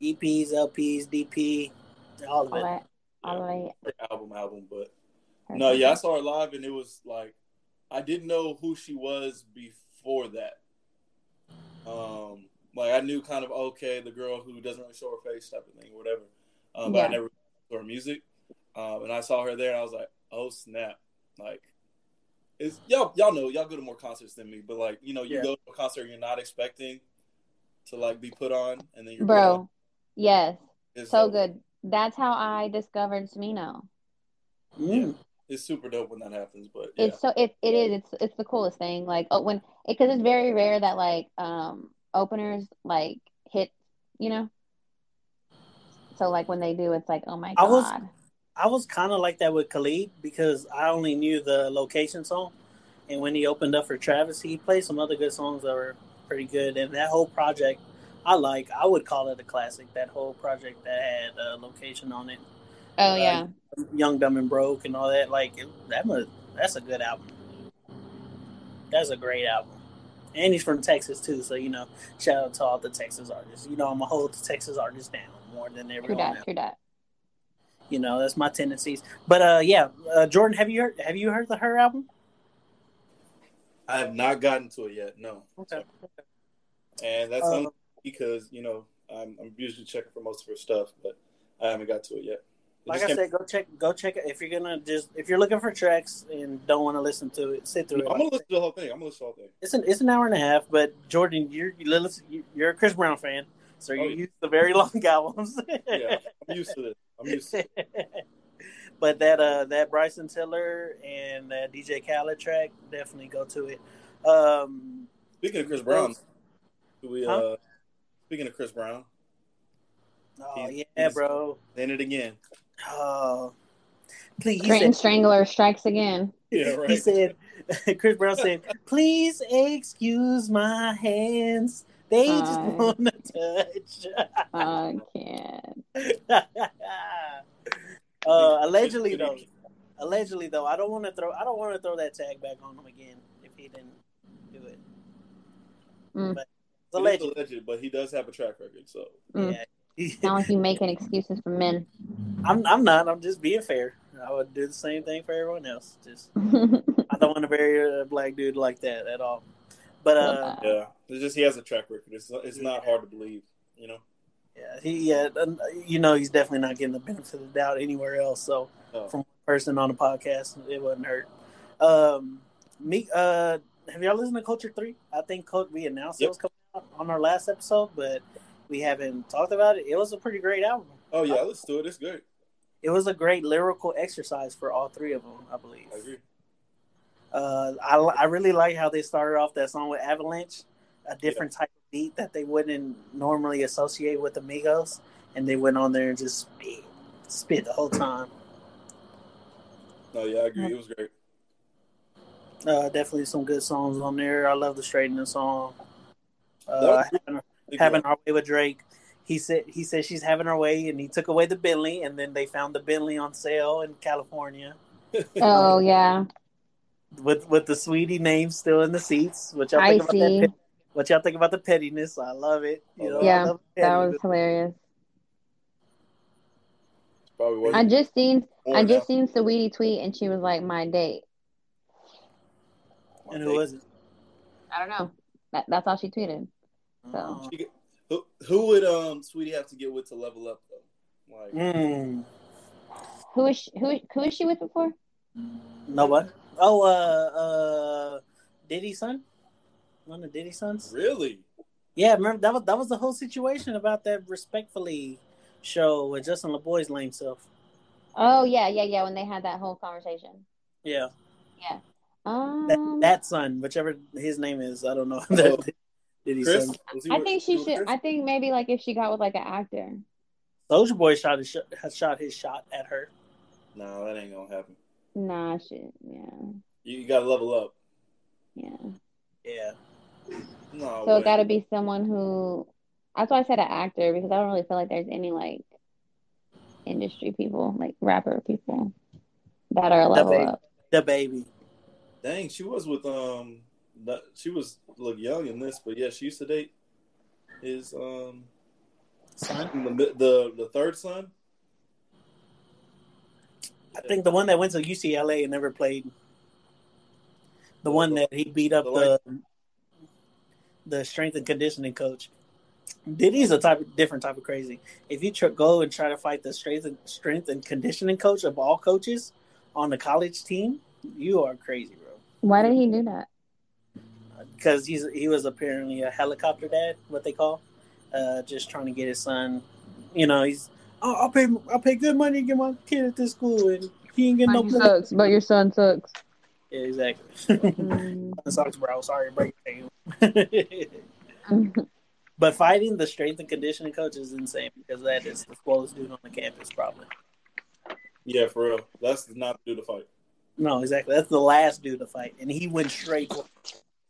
Speaker 1: EPs, LPs, DP, all of
Speaker 3: All
Speaker 1: it.
Speaker 3: right. All right.
Speaker 2: album album, but no, yeah, I saw her live and it was like I didn't know who she was before that. Um, like I knew kind of okay, the girl who doesn't really show her face type of thing, whatever. Um, but
Speaker 3: Yeah.
Speaker 2: I never saw her music. Um, and I saw her there and I was like, oh snap, like. It's, y'all, y'all know y'all go to more concerts than me, but like you know, you
Speaker 1: Yeah.
Speaker 2: go to a concert you're not expecting to like be put on, and then you're
Speaker 3: Bro. Yes.
Speaker 2: it's
Speaker 3: So
Speaker 2: dope.
Speaker 3: good. That's how I discovered Smino.
Speaker 1: Mm.
Speaker 2: It's super dope when that happens, but yeah.
Speaker 3: It's so it it is it's it's the coolest thing. Like oh, when because it's very rare that like um openers like hit, you know. So like when they do, it's like oh my
Speaker 1: I was-
Speaker 3: god.
Speaker 1: I was kind of like that with Khalid because I only knew the location song, and when he opened up for Travis, he played some other good songs that were pretty good. And that whole project, I like. I would call it a classic. That whole project that had a location on it,
Speaker 3: Oh
Speaker 1: uh,
Speaker 3: yeah.
Speaker 1: Young, Dumb, and Broke, and all that. Like that was that's a good album. That's a great album. And he's from Texas too, so you know, shout out to all the Texas artists. You know, I'm gonna hold the Texas artists down more than
Speaker 3: True
Speaker 1: everyone
Speaker 3: that.
Speaker 1: else.
Speaker 3: True that.
Speaker 1: You know, that's my tendencies. But uh, yeah, uh, Jordan, have you heard have you heard the H.E.R. album?
Speaker 2: I have not gotten to it yet. No.
Speaker 1: Okay.
Speaker 2: And that's
Speaker 1: Uh,
Speaker 2: only because you know I'm, I'm usually checking for most of her stuff, but I haven't got to it yet. It
Speaker 1: Like I said, go check go check it if you're gonna just if you're looking for tracks and don't want to listen to it, sit through
Speaker 2: No, I'm gonna listen to the whole thing. I'm gonna listen to the whole thing.
Speaker 1: It's an it's an hour and a half, but Jordan, you're you- you're a Chris Brown fan, so you're
Speaker 2: Oh, yeah.
Speaker 1: used to very <laughs> long albums.
Speaker 2: Yeah, I'm used to this. I'm used to it. <laughs>
Speaker 1: but that uh that Bryson Tiller and that DJ Khaled track definitely go to it. Um,
Speaker 2: Speaking of Chris Brown, do we
Speaker 1: Huh?
Speaker 2: uh speaking of Chris Brown,
Speaker 1: oh
Speaker 2: He's-
Speaker 1: yeah,
Speaker 2: he's-
Speaker 1: bro.
Speaker 2: in it again.
Speaker 1: Oh, please. He
Speaker 3: Strangler strikes again.
Speaker 2: Yeah, <laughs> right.
Speaker 1: He said, <laughs> Chris Brown said, "Please excuse my hands. They just want to touch."
Speaker 3: I can't. <laughs>
Speaker 1: uh, allegedly though, allegedly though, I don't want to throw. I don't want to throw that tag back on him again if he didn't do it.
Speaker 3: Mm.
Speaker 1: But it's
Speaker 2: It is
Speaker 1: alleged.
Speaker 2: alleged, but he does have a track record. So
Speaker 3: Mm.
Speaker 1: Yeah.
Speaker 3: Sound like you making excuses for men. <laughs>
Speaker 1: I'm. I'm not. I'm just being fair. I would do the same thing for everyone else. Just <laughs> I don't want to bury a black dude like that at all. But uh,
Speaker 2: yeah, it's just he has a track record. It's it's not hard to believe, you know.
Speaker 1: Yeah, he yeah, uh, you know he's definitely not getting the benefit of the doubt anywhere else. So
Speaker 2: Oh.
Speaker 1: from one person on the podcast, it wouldn't hurt. Um, me, uh, have y'all listened to Culture Three? I think Cult- we announced it
Speaker 2: Yep.
Speaker 1: was coming out on our last episode, but we haven't talked about it. It was a pretty great album.
Speaker 2: Oh yeah, let's do it. It's good.
Speaker 1: It was a great lyrical exercise for all three of them, I believe.
Speaker 2: I agree.
Speaker 1: Uh, I I really like how they started off that song with Avalanche, a different type of beat that they wouldn't normally associate with Amigos, and they went on there and just spit, spit the whole time.
Speaker 2: No, yeah, I agree. It was great.
Speaker 1: Uh, definitely some good songs on there. I love the straightening song.
Speaker 2: That
Speaker 1: Uh, having,
Speaker 2: Think
Speaker 1: having our way with Drake. He said he said she's having her way, and he took away the Bentley, and then they found the Bentley on sale in California. <laughs>
Speaker 3: Oh yeah,
Speaker 1: with with the Saweetie name still in the seats. What y'all
Speaker 3: I
Speaker 1: think about
Speaker 3: see.
Speaker 1: that? What y'all think about the pettiness? I love it. You know,
Speaker 3: Yeah,
Speaker 1: love
Speaker 3: that was hilarious. I just seen I just
Speaker 2: now.
Speaker 3: seen Saweetie tweet, and she was like, "My date."
Speaker 1: And who was it?
Speaker 3: I don't know. That, that's all she tweeted. So
Speaker 2: Who, who would um Saweetie have to get with to level up though? Like
Speaker 1: mm,
Speaker 3: who is she, who is- who is she with before?
Speaker 1: nobody. Oh, uh, uh, Diddy's son. One of Diddy's sons.
Speaker 2: really?
Speaker 1: Yeah, remember that was that was the whole situation about that respectfully show with Justin Laboy's lame self.
Speaker 3: Oh yeah, yeah, yeah. When they had that whole conversation.
Speaker 1: Yeah,
Speaker 3: Yeah.
Speaker 1: that,
Speaker 3: Um,
Speaker 1: that son, whichever his name is, I don't know. <laughs>
Speaker 2: Oh.
Speaker 1: That Diddy's
Speaker 2: Chris?
Speaker 1: son.
Speaker 2: Was he
Speaker 3: I think she should.
Speaker 2: Chris?
Speaker 3: I think maybe like if she got with like an actor.
Speaker 1: Soulja Boy shot his shot, has shot his shot at her.
Speaker 2: No, that ain't gonna happen.
Speaker 3: Nah, shit. Yeah,
Speaker 2: You, you gotta level up.
Speaker 3: yeah.
Speaker 1: Yeah,
Speaker 2: No,
Speaker 3: So
Speaker 2: way.
Speaker 3: it got to be someone who. That's why I said an actor because I don't really feel like there's any like industry people, like rapper people, that are a level
Speaker 1: baby.
Speaker 3: up.
Speaker 1: the baby.
Speaker 2: Dang, she was with um, not, she was look young in this, but yeah, she used to date his um,
Speaker 1: Son,
Speaker 2: the the, the third son.
Speaker 1: I think the one that went to UCLA and never played. The one that he beat up the the strength and conditioning coach. Diddy's a type of different type of crazy. If you tr- go and try to fight the strength and strength and conditioning coach of all coaches on the college team, you are crazy, bro.
Speaker 3: Why did he do that?
Speaker 1: Because he's he was apparently a helicopter dad, what they call, uh, just trying to get his son. You know, he's oh, I'll pay I'll pay good money to get my kid at this school, and he ain't getting no
Speaker 3: He
Speaker 1: play.
Speaker 3: sucks, but your son sucks.
Speaker 1: Yeah, exactly.
Speaker 3: Mm. <laughs>
Speaker 1: Sucks, bro. Sorry to break it but fighting the strength and conditioning coach is insane because that is the slowest dude on the campus, probably.
Speaker 2: Yeah, for real. That's not the dude to fight.
Speaker 1: No, exactly. That's the last dude to fight, and he went straight.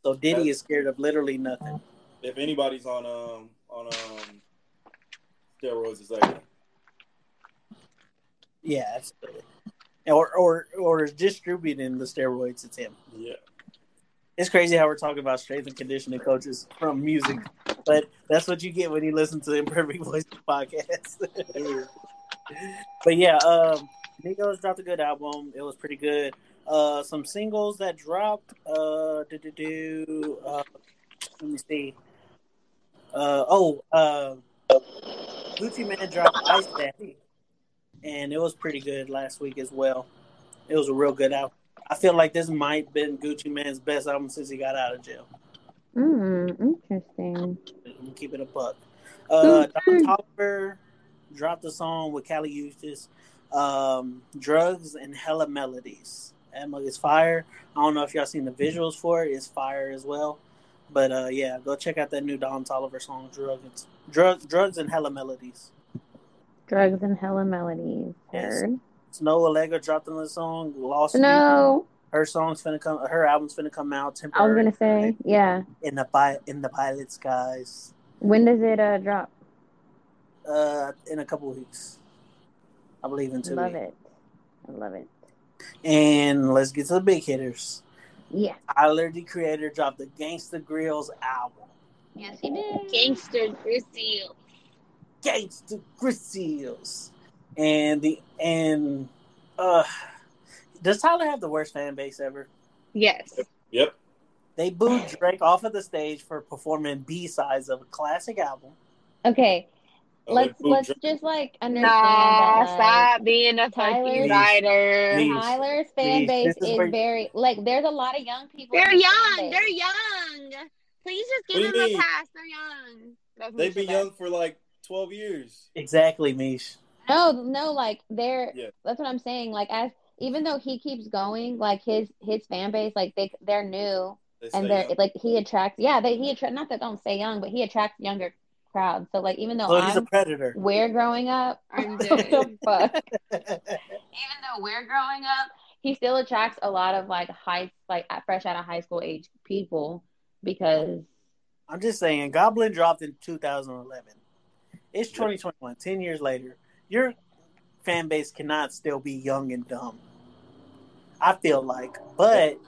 Speaker 1: So Diddy is scared of literally nothing.
Speaker 2: If anybody's on um on um steroids, it's like
Speaker 1: Yeah, absolutely. Or or or is distributing the steroids. It's him.
Speaker 2: yeah.
Speaker 1: It's crazy how we're talking about strength and conditioning coaches from music, but that's what you get when you listen to the Imperfect Voice podcast. <laughs> but yeah, um, Migos dropped a good album. It was pretty good. Uh, some singles that dropped. Uh, do do do. Uh, let me see. Uh, oh, uh, Gucci Mane dropped Ice Daddy, and it was pretty good last week as well. It was a real good album. I feel like this might have been Gucci Mane's best album since he got out of jail.
Speaker 3: Mm, interesting.
Speaker 1: I'm keeping a buck. Uh, Don Toliver dropped a song with Kali Uchis, um, "Drugs and Hella Melodies." That mug is fire. I don't know if y'all seen the visuals for it. It's fire as well. But uh, yeah, go check out that new Don Toliver song, "Drugs." Drugs, drugs and hella melodies.
Speaker 3: Drugs and hella melodies.
Speaker 1: Yes.
Speaker 3: Heard.
Speaker 1: Snoh Aalegra dropped another song. Lost.
Speaker 3: No,
Speaker 1: Her song's finna come. Her album's finna come out.
Speaker 3: I was gonna say, yeah.
Speaker 1: in the in the pilot skies.
Speaker 3: When does it uh drop?
Speaker 1: Uh, in a couple weeks, I believe in two
Speaker 3: Love
Speaker 1: weeks.
Speaker 3: it. I love it.
Speaker 1: And let's get to the big hitters.
Speaker 3: Yeah.
Speaker 1: Tyler, the creator, dropped the Gangsta Grillz album.
Speaker 3: Yes, he did.
Speaker 4: Gangsta Grillz.
Speaker 1: Gangsta Grillz, and the and uh, does Tyler have the worst fan base ever?
Speaker 4: Yes.
Speaker 2: Yep.
Speaker 1: They booed Drake off of the stage for performing B sides of a classic album.
Speaker 3: Okay. Let's let's
Speaker 2: Drake.
Speaker 3: just like understand
Speaker 4: Nah,
Speaker 3: that
Speaker 4: stop being a fucking
Speaker 3: Tyler-
Speaker 4: writer.
Speaker 1: Please.
Speaker 3: Tyler's fan
Speaker 1: Please,
Speaker 3: base
Speaker 1: this is
Speaker 3: is
Speaker 1: where-
Speaker 3: very like there's a lot of young people.
Speaker 4: They're
Speaker 3: in his fan
Speaker 4: young. They're young. Please just give
Speaker 2: What
Speaker 4: them
Speaker 2: you
Speaker 4: a
Speaker 2: mean?
Speaker 4: pass. They're young. That's
Speaker 2: They've been young for like twelve years.
Speaker 1: Exactly, Mish.
Speaker 3: No, no, like they're
Speaker 2: Yeah.
Speaker 3: that's what I'm saying. Like as even though he keeps going, like his his fan base, like they they're new
Speaker 2: They
Speaker 3: and they're
Speaker 2: young.
Speaker 3: like he attracts yeah, they he attract not that don't say young, but he attracts younger crowds. So like even though
Speaker 1: So he's a
Speaker 3: I'm
Speaker 1: predator.
Speaker 3: we're growing up, <laughs>
Speaker 4: I'm <laughs>
Speaker 3: what
Speaker 4: dead.
Speaker 3: the fuck? <laughs> even though we're growing up, he still attracts a lot of like high like fresh out of high school age people because
Speaker 1: I'm just saying, Goblin dropped in 2011. It's 2021, 10 years later. Your fan base cannot still be young and dumb. I feel like. But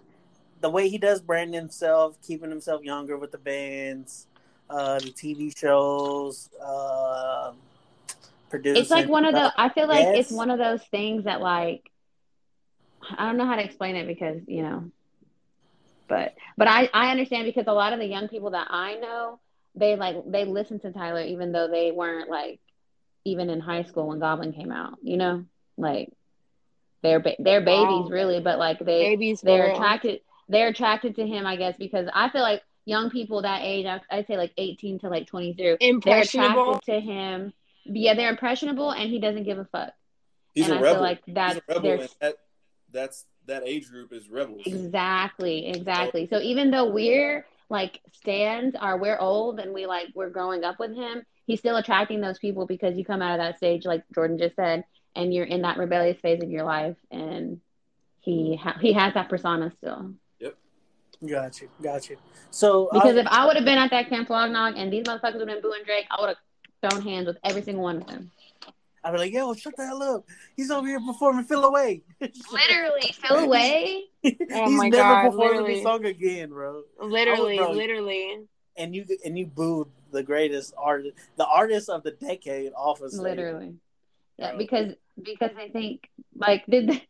Speaker 1: the way he does brand himself, keeping himself younger with the bands, uh, the TV shows, uh, producing.
Speaker 3: it's like one of the I feel like it's one of those things that like I don't know how to explain it because, you know, but but I I understand because a lot of the young people that I know, they like they listen to Tyler even though they weren't like even in high school when Goblin came out, you know? Like they're ba- they're babies
Speaker 4: Wow.
Speaker 3: really, but like they
Speaker 4: Babies.
Speaker 3: they're
Speaker 4: for real.
Speaker 3: attracted they're attracted to him, I guess, because I feel like young people that age, I- I'd say like 18 to like 23, they're
Speaker 4: Impressionable.
Speaker 3: attracted to him. Yeah, they're impressionable, and he doesn't give a fuck.
Speaker 2: He's
Speaker 3: and
Speaker 2: a
Speaker 3: I
Speaker 2: rebel.
Speaker 3: feel like
Speaker 2: He's
Speaker 3: that's
Speaker 2: a rebel, and that that's that age group is rebels.
Speaker 3: exactly, exactly. So even though we're like stands are we're old and we like we're growing up with him, he's still attracting those people because you come out of that stage, like Jordan just said, and you're in that rebellious phase of your life, and he ha- he has that persona still.
Speaker 1: Got you, got you. So
Speaker 3: Because
Speaker 1: I-
Speaker 3: if I would have been at that Camp Flog Gnaw and these motherfuckers would have been booing Drake, I would have thrown hands with every single one of them.
Speaker 1: I'd be like, yo, shut the hell up. He's over here performing Feel Away. <laughs>
Speaker 3: Literally, <laughs> Phil away.
Speaker 1: He's
Speaker 4: Oh my
Speaker 1: never
Speaker 4: God,
Speaker 1: performing
Speaker 4: literally.
Speaker 1: this song again, bro.
Speaker 4: Literally,
Speaker 1: bro.
Speaker 4: literally.
Speaker 1: And you and you booed the greatest artist, the artist of the decade off of stage.
Speaker 3: Literally. Yeah,
Speaker 1: Bro.
Speaker 3: because because I think like did the,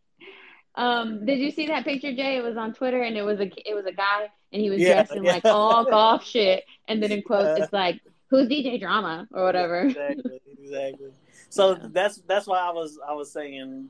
Speaker 3: um did you see that picture, Jay? It was on Twitter and it was a it was a guy and he was
Speaker 1: Yeah,
Speaker 3: dressed in
Speaker 1: yeah.
Speaker 3: like all golf shit and then in <laughs> quotes it's like who's DJ Drama or whatever.
Speaker 1: Exactly, exactly. <laughs> So
Speaker 3: Yeah.
Speaker 1: that's that's why I was I was saying,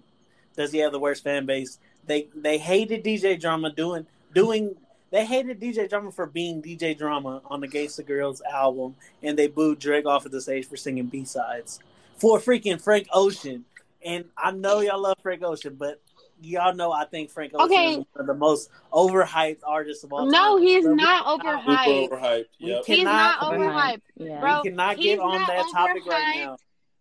Speaker 1: does he have the worst fan base? They they hated DJ Drama doing doing. They hated DJ Drama for being DJ Drama on the Gangsta Girls album, and they booed Drake off of the stage for singing B sides for freaking Frank Ocean. And I know y'all love Frank Ocean, but y'all know I think Frank Ocean
Speaker 4: Okay.
Speaker 1: is one of the most overhyped artists of all time.
Speaker 4: No, he's
Speaker 1: So
Speaker 4: not
Speaker 1: cannot-
Speaker 4: overhyped.
Speaker 2: Super overhyped.
Speaker 1: We
Speaker 2: Yep.
Speaker 4: He's not overhyped.
Speaker 3: Yeah.
Speaker 4: Bro,
Speaker 1: we cannot
Speaker 4: he's
Speaker 1: get on
Speaker 4: not
Speaker 1: that topic right
Speaker 4: overhyped.
Speaker 1: now.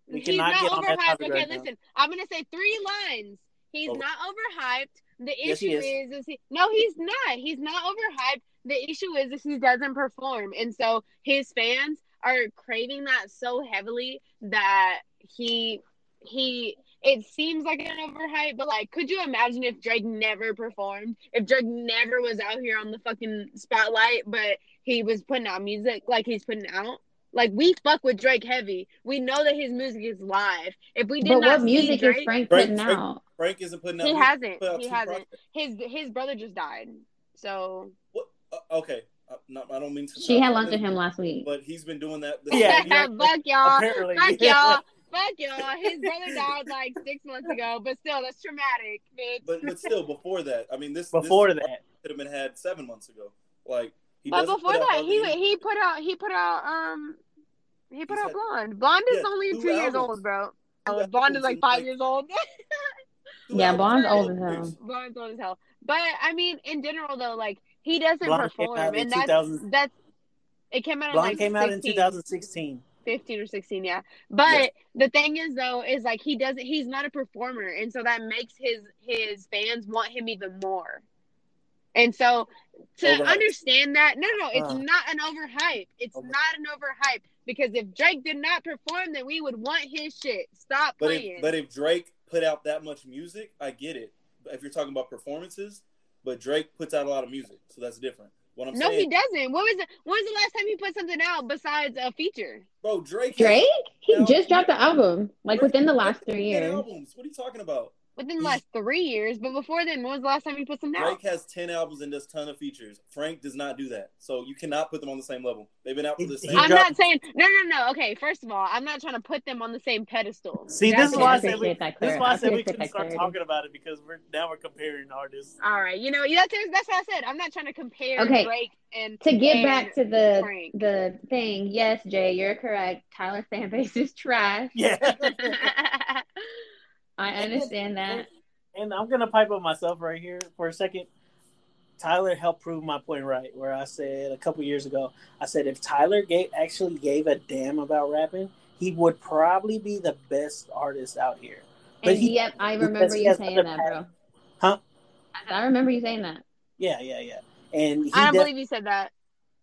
Speaker 1: We
Speaker 4: He's
Speaker 1: cannot
Speaker 4: not
Speaker 1: get on that
Speaker 4: overhyped.
Speaker 1: topic
Speaker 4: Okay,
Speaker 1: right now.
Speaker 4: listen. I'm gonna say three lines. He's
Speaker 1: Over-
Speaker 4: not overhyped. The
Speaker 1: Yes, he
Speaker 4: issue
Speaker 1: is.
Speaker 4: is, is he, no, he's not. He's not overhyped. The issue is, is he doesn't perform, and so his fans are craving that so heavily that he he. It seems like an overhype, but like, could you imagine if Drake never performed? If Drake never was out here on the fucking spotlight, but he was putting out music like he's putting out? Like we fuck with Drake heavy. We know that his music is live. If we did
Speaker 3: But
Speaker 4: not
Speaker 3: what
Speaker 4: see
Speaker 3: music
Speaker 4: Drake,
Speaker 3: is Frank
Speaker 2: Frank-
Speaker 3: putting
Speaker 2: Frank-
Speaker 3: out?
Speaker 2: Frank isn't putting out.
Speaker 4: He
Speaker 2: music.
Speaker 4: hasn't.
Speaker 2: Out
Speaker 4: He hasn't.
Speaker 2: projects.
Speaker 4: His his brother just died. So
Speaker 2: What? Uh, okay, uh, not, I don't mean to.
Speaker 3: She had lunch with him last week.
Speaker 2: but he's been doing that. <laughs>
Speaker 1: Yeah, yeah.
Speaker 4: fuck y'all.
Speaker 1: Apparently,
Speaker 4: Fuck y'all. <laughs> Fuck y'all. His brother died like six months ago, but still, that's traumatic, bitch.
Speaker 2: But but still, before that, I mean, this
Speaker 1: Before
Speaker 2: this
Speaker 1: that,
Speaker 2: could have been had seven months ago. Like he
Speaker 4: But before that, he
Speaker 2: hardly-
Speaker 4: he put out he put out um he put
Speaker 2: He's
Speaker 4: out
Speaker 2: had-
Speaker 4: Blonde. Blonde is
Speaker 2: Yeah,
Speaker 4: only
Speaker 2: two
Speaker 4: two years old, bro.
Speaker 2: Two
Speaker 4: Oh, Blonde is like five
Speaker 2: like,
Speaker 4: years old. <laughs>
Speaker 3: Yeah,
Speaker 2: albums
Speaker 3: Blonde's
Speaker 2: in
Speaker 3: old
Speaker 2: twelve
Speaker 3: as hell.
Speaker 2: years.
Speaker 4: Blonde's old as hell. But I mean, in general though, like he doesn't
Speaker 1: Blonde came
Speaker 4: perform,
Speaker 1: out in
Speaker 4: and that's that's it came out in
Speaker 1: Blonde
Speaker 4: like
Speaker 1: came out in 2016.
Speaker 4: 15 or 16 yeah but
Speaker 2: Yes.
Speaker 4: the thing is though is like he doesn't he's not a performer and so that makes his his fans want him even more and so to
Speaker 2: Overhyped.
Speaker 4: understand that no no no it's
Speaker 1: Uh.
Speaker 4: not an overhype it's
Speaker 1: Over-
Speaker 4: not an overhype because if drake did not perform then we would want his shit stop
Speaker 2: But
Speaker 4: playing
Speaker 2: if but if Drake put out that much music, I get it. But if you're talking about performances, but Drake puts out a lot of music, so that's different. What I'm
Speaker 4: no he doesn't what was it when was the last time he put something out besides a feature
Speaker 2: bro, Drake.
Speaker 3: Drake? He
Speaker 2: Album.
Speaker 3: just dropped the album like
Speaker 2: Drake-
Speaker 3: within the last three years.
Speaker 2: Albums. What are you talking about?
Speaker 4: Within the last three years. But before then, when was the last time you put some out?
Speaker 2: Drake has ten albums and does ton of features. Frank does not do that, so you cannot put them on the same level. They've been out for the same.
Speaker 4: I'm not saying no, no, no. Okay, first of all, I'm not trying to put them on the same pedestal.
Speaker 1: See, this is why I said we,
Speaker 3: appreciate
Speaker 1: this is why I said we couldn't start talking about it because we're now we're comparing artists.
Speaker 4: All right, you know that's that's what I said. I'm not trying to compare
Speaker 3: Okay.
Speaker 4: Drake and
Speaker 3: To get
Speaker 4: and
Speaker 3: back to the
Speaker 4: Frank.
Speaker 3: the thing, yes, Jay, you're correct. Tyler's fan base is trash.
Speaker 1: Yeah. <laughs> <laughs>
Speaker 3: I understand that.
Speaker 1: and I'm gonna pipe up myself right here for a second. Tyler helped prove my point right, where I said a couple years ago, I said if Tyler gave, actually gave a damn about rapping, he would probably be the best artist out here. But
Speaker 3: And
Speaker 1: he-
Speaker 3: yep, I remember you saying
Speaker 1: other
Speaker 3: that, bro.
Speaker 1: Huh?
Speaker 3: I said, I remember you saying that.
Speaker 1: Yeah, yeah, yeah. And he
Speaker 4: I don't
Speaker 1: def-
Speaker 4: believe you said that.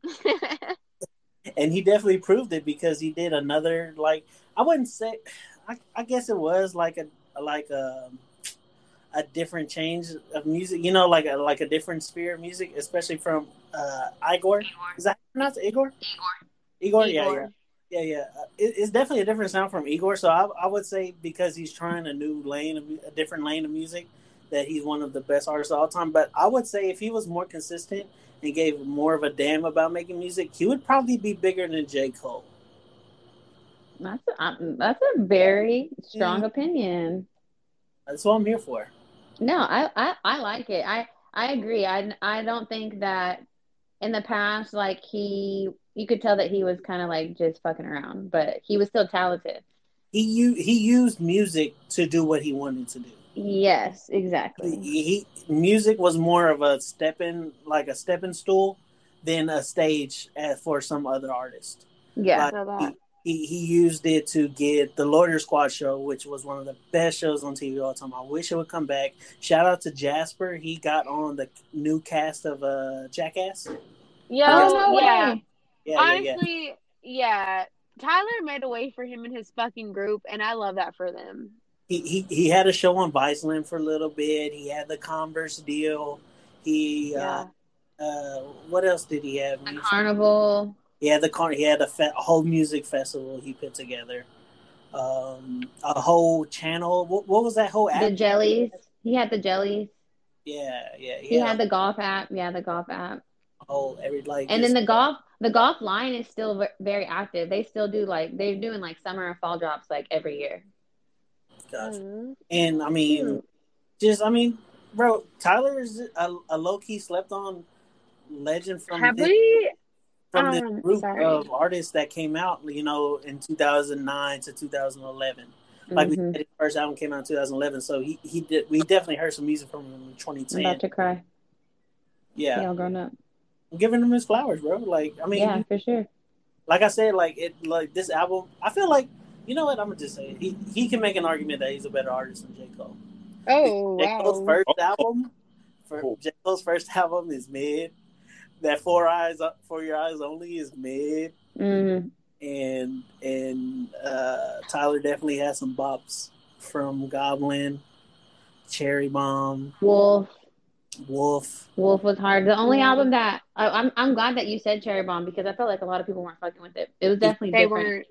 Speaker 4: <laughs>
Speaker 1: and he definitely proved it because he did another like I wouldn't say I, I guess it was like a like a a different change of music, you know, like a like a different sphere of music, especially from uh Igor. Is that pronounced Igor? Igor. Igor, yeah, yeah. Yeah, yeah. Uh, It, it's definitely a different sound from Igor. So I, I would say because he's trying a new lane, of, a different lane of music, that he's one of the best artists of all time. But I would say if he was more consistent and gave more of a damn about making music, he would probably be bigger than J. Cole.
Speaker 3: That's a, um, that's a very strong
Speaker 1: Mm.
Speaker 3: opinion.
Speaker 1: That's what I'm here for.
Speaker 3: No, I, I, I like it. I, I agree. I, I don't think that in the past, like he, you could tell that he was kind of like just fucking around, but he was still talented.
Speaker 1: He u- he used music to do what he wanted to do.
Speaker 3: Yes, exactly.
Speaker 1: He, he music was more of a stepping like a stepping stool than a stage uh, for some other artist.
Speaker 3: Yeah.
Speaker 1: Like,
Speaker 4: So that-
Speaker 1: he, he used it to get the Loiter Squad show, which was one of the best shows on TV all the time. I wish it would come back. Shout out to Jasper. He got on the new cast of uh, Jackass.
Speaker 4: Yo,
Speaker 1: Oh,
Speaker 3: no
Speaker 4: yeah.
Speaker 3: way.
Speaker 1: Yeah, yeah, yeah.
Speaker 4: Honestly, yeah. Tyler made a way for him and his fucking group, and I love that for them.
Speaker 1: He, he he had a show on Viceland for a little bit. He had the Converse deal. He
Speaker 4: Yeah.
Speaker 1: uh, uh, what else did he have?
Speaker 3: The carnival.
Speaker 1: He had the car. He had a, fe- a whole music festival he put together. Um, a whole channel. What, what was that whole app?
Speaker 3: The jellies. He had the jellies.
Speaker 1: Yeah, yeah.
Speaker 3: He had the golf app. Yeah, the golf app.
Speaker 1: Oh, every like.
Speaker 3: And then
Speaker 1: just-
Speaker 3: the golf, the golf line is still ve- very active. They still do like they're doing like summer and fall drops like every year.
Speaker 1: Gosh.
Speaker 4: Mhm.
Speaker 1: And I mean, just I mean, bro, Tyler is a, a low key slept on legend from
Speaker 4: Have
Speaker 1: this,
Speaker 4: we?
Speaker 1: From
Speaker 4: um,
Speaker 1: this group
Speaker 4: sorry.
Speaker 1: of artists that came out, you know, in 2009 to 2011. Like we
Speaker 3: Mhm.
Speaker 1: said, his first album came out in 2011, so he he did. We definitely heard some music from him in
Speaker 3: I'm
Speaker 1: 2010.
Speaker 3: about to cry.
Speaker 1: yeah,
Speaker 3: They all grown up.
Speaker 1: I'm giving him his flowers, bro. Like I mean,
Speaker 3: yeah, for sure.
Speaker 1: like I said, like it, like this album. I feel like you know what I'm gonna just say. it. He he can make an argument that he's a better artist than J Cole.
Speaker 4: Oh
Speaker 1: J Cole's
Speaker 4: wow!
Speaker 1: first
Speaker 2: Oh.
Speaker 1: album, for J Cole's first <laughs> album is mid. That four eyes for your eyes only is mid,
Speaker 3: Mm,
Speaker 1: and and uh, Tyler definitely has some bops from Goblin, Cherry Bomb,
Speaker 3: Wolf.
Speaker 1: Wolf.
Speaker 3: Wolf was hard. The only
Speaker 4: Yeah.
Speaker 3: album that I, I'm I'm glad that you said Cherry Bomb because I felt like a lot of people weren't fucking with it. It was definitely
Speaker 4: They
Speaker 3: different.
Speaker 4: weren't.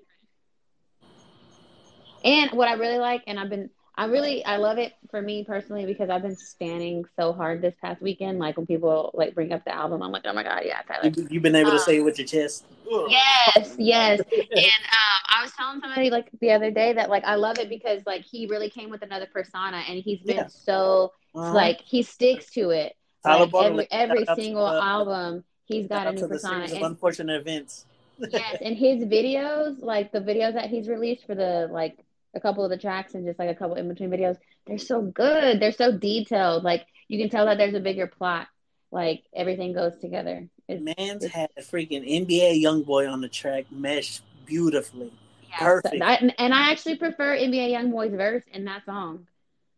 Speaker 3: And what I really like, and I've been, I really, I love it for me personally because I've been standing so hard this past weekend. Like when people like bring up the album, I'm like, oh my god, yeah, Tyler.
Speaker 1: You, you've been able to
Speaker 3: Uh,
Speaker 1: say it with your chest.
Speaker 3: Yes, <laughs> yes. And um, I was telling somebody like the other day that like I love it because like he really came with another persona and he's been
Speaker 1: Yeah.
Speaker 3: so
Speaker 1: Uh-huh.
Speaker 3: like he sticks to it.
Speaker 1: Tyler
Speaker 3: Like,
Speaker 1: Baudelaire,
Speaker 3: every every
Speaker 1: shout out to,
Speaker 3: single
Speaker 1: uh,
Speaker 3: album, he's got a new
Speaker 1: to the
Speaker 3: persona.
Speaker 1: series of
Speaker 3: And,
Speaker 1: unfortunate events.
Speaker 3: yes, and his videos, like the videos that he's released for the like a couple of the tracks and just like a couple in between videos, they're so good. They're so detailed. Like you can tell that there's a bigger plot. Like everything goes together. It's,
Speaker 1: Man's
Speaker 3: it's-
Speaker 1: had a freaking NBA YoungBoy on the track mesh beautifully.
Speaker 3: yeah,
Speaker 1: Perfect.
Speaker 3: so- I- and I actually prefer NBA YoungBoy's verse in that song.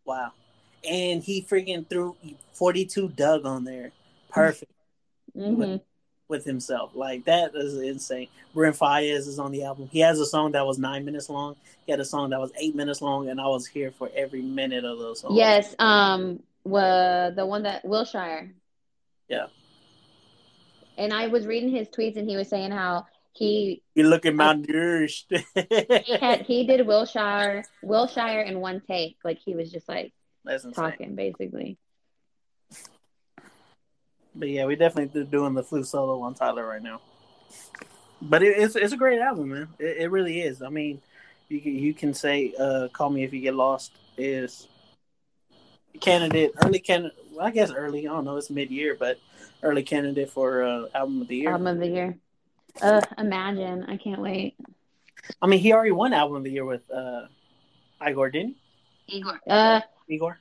Speaker 1: Wow. And he freaking threw 42 Dugg on there. Perfect
Speaker 3: hmm
Speaker 1: with himself. Like that is insane. Brent Faiyaz is on the album. He has a song that was nine minutes long. He had a song that was eight minutes long, and I was here for every minute of those songs.
Speaker 3: Yes, um, wa the one that Wilshire.
Speaker 1: Yeah.
Speaker 3: And I was reading his tweets, and he was saying how he
Speaker 1: You're looking malnourished.
Speaker 3: he had he did Wilshire Wilshire in one take. Like he was just like
Speaker 1: That's insane.
Speaker 3: talking basically.
Speaker 1: But yeah, we definitely doing the flu solo on Tyler right now. But it, it's it's a great album, man. It, it really is. I mean, you can, you can say uh, "Call Me If You Get Lost" is candidate early candidate. Well, I guess early. I don't know. It's mid year, but early candidate for uh, album of the year.
Speaker 3: Album of the year. Uh, imagine. I can't wait.
Speaker 1: I mean, he already won album of the year with uh, Igor, didn't
Speaker 3: Igor. Uh.
Speaker 1: Igor.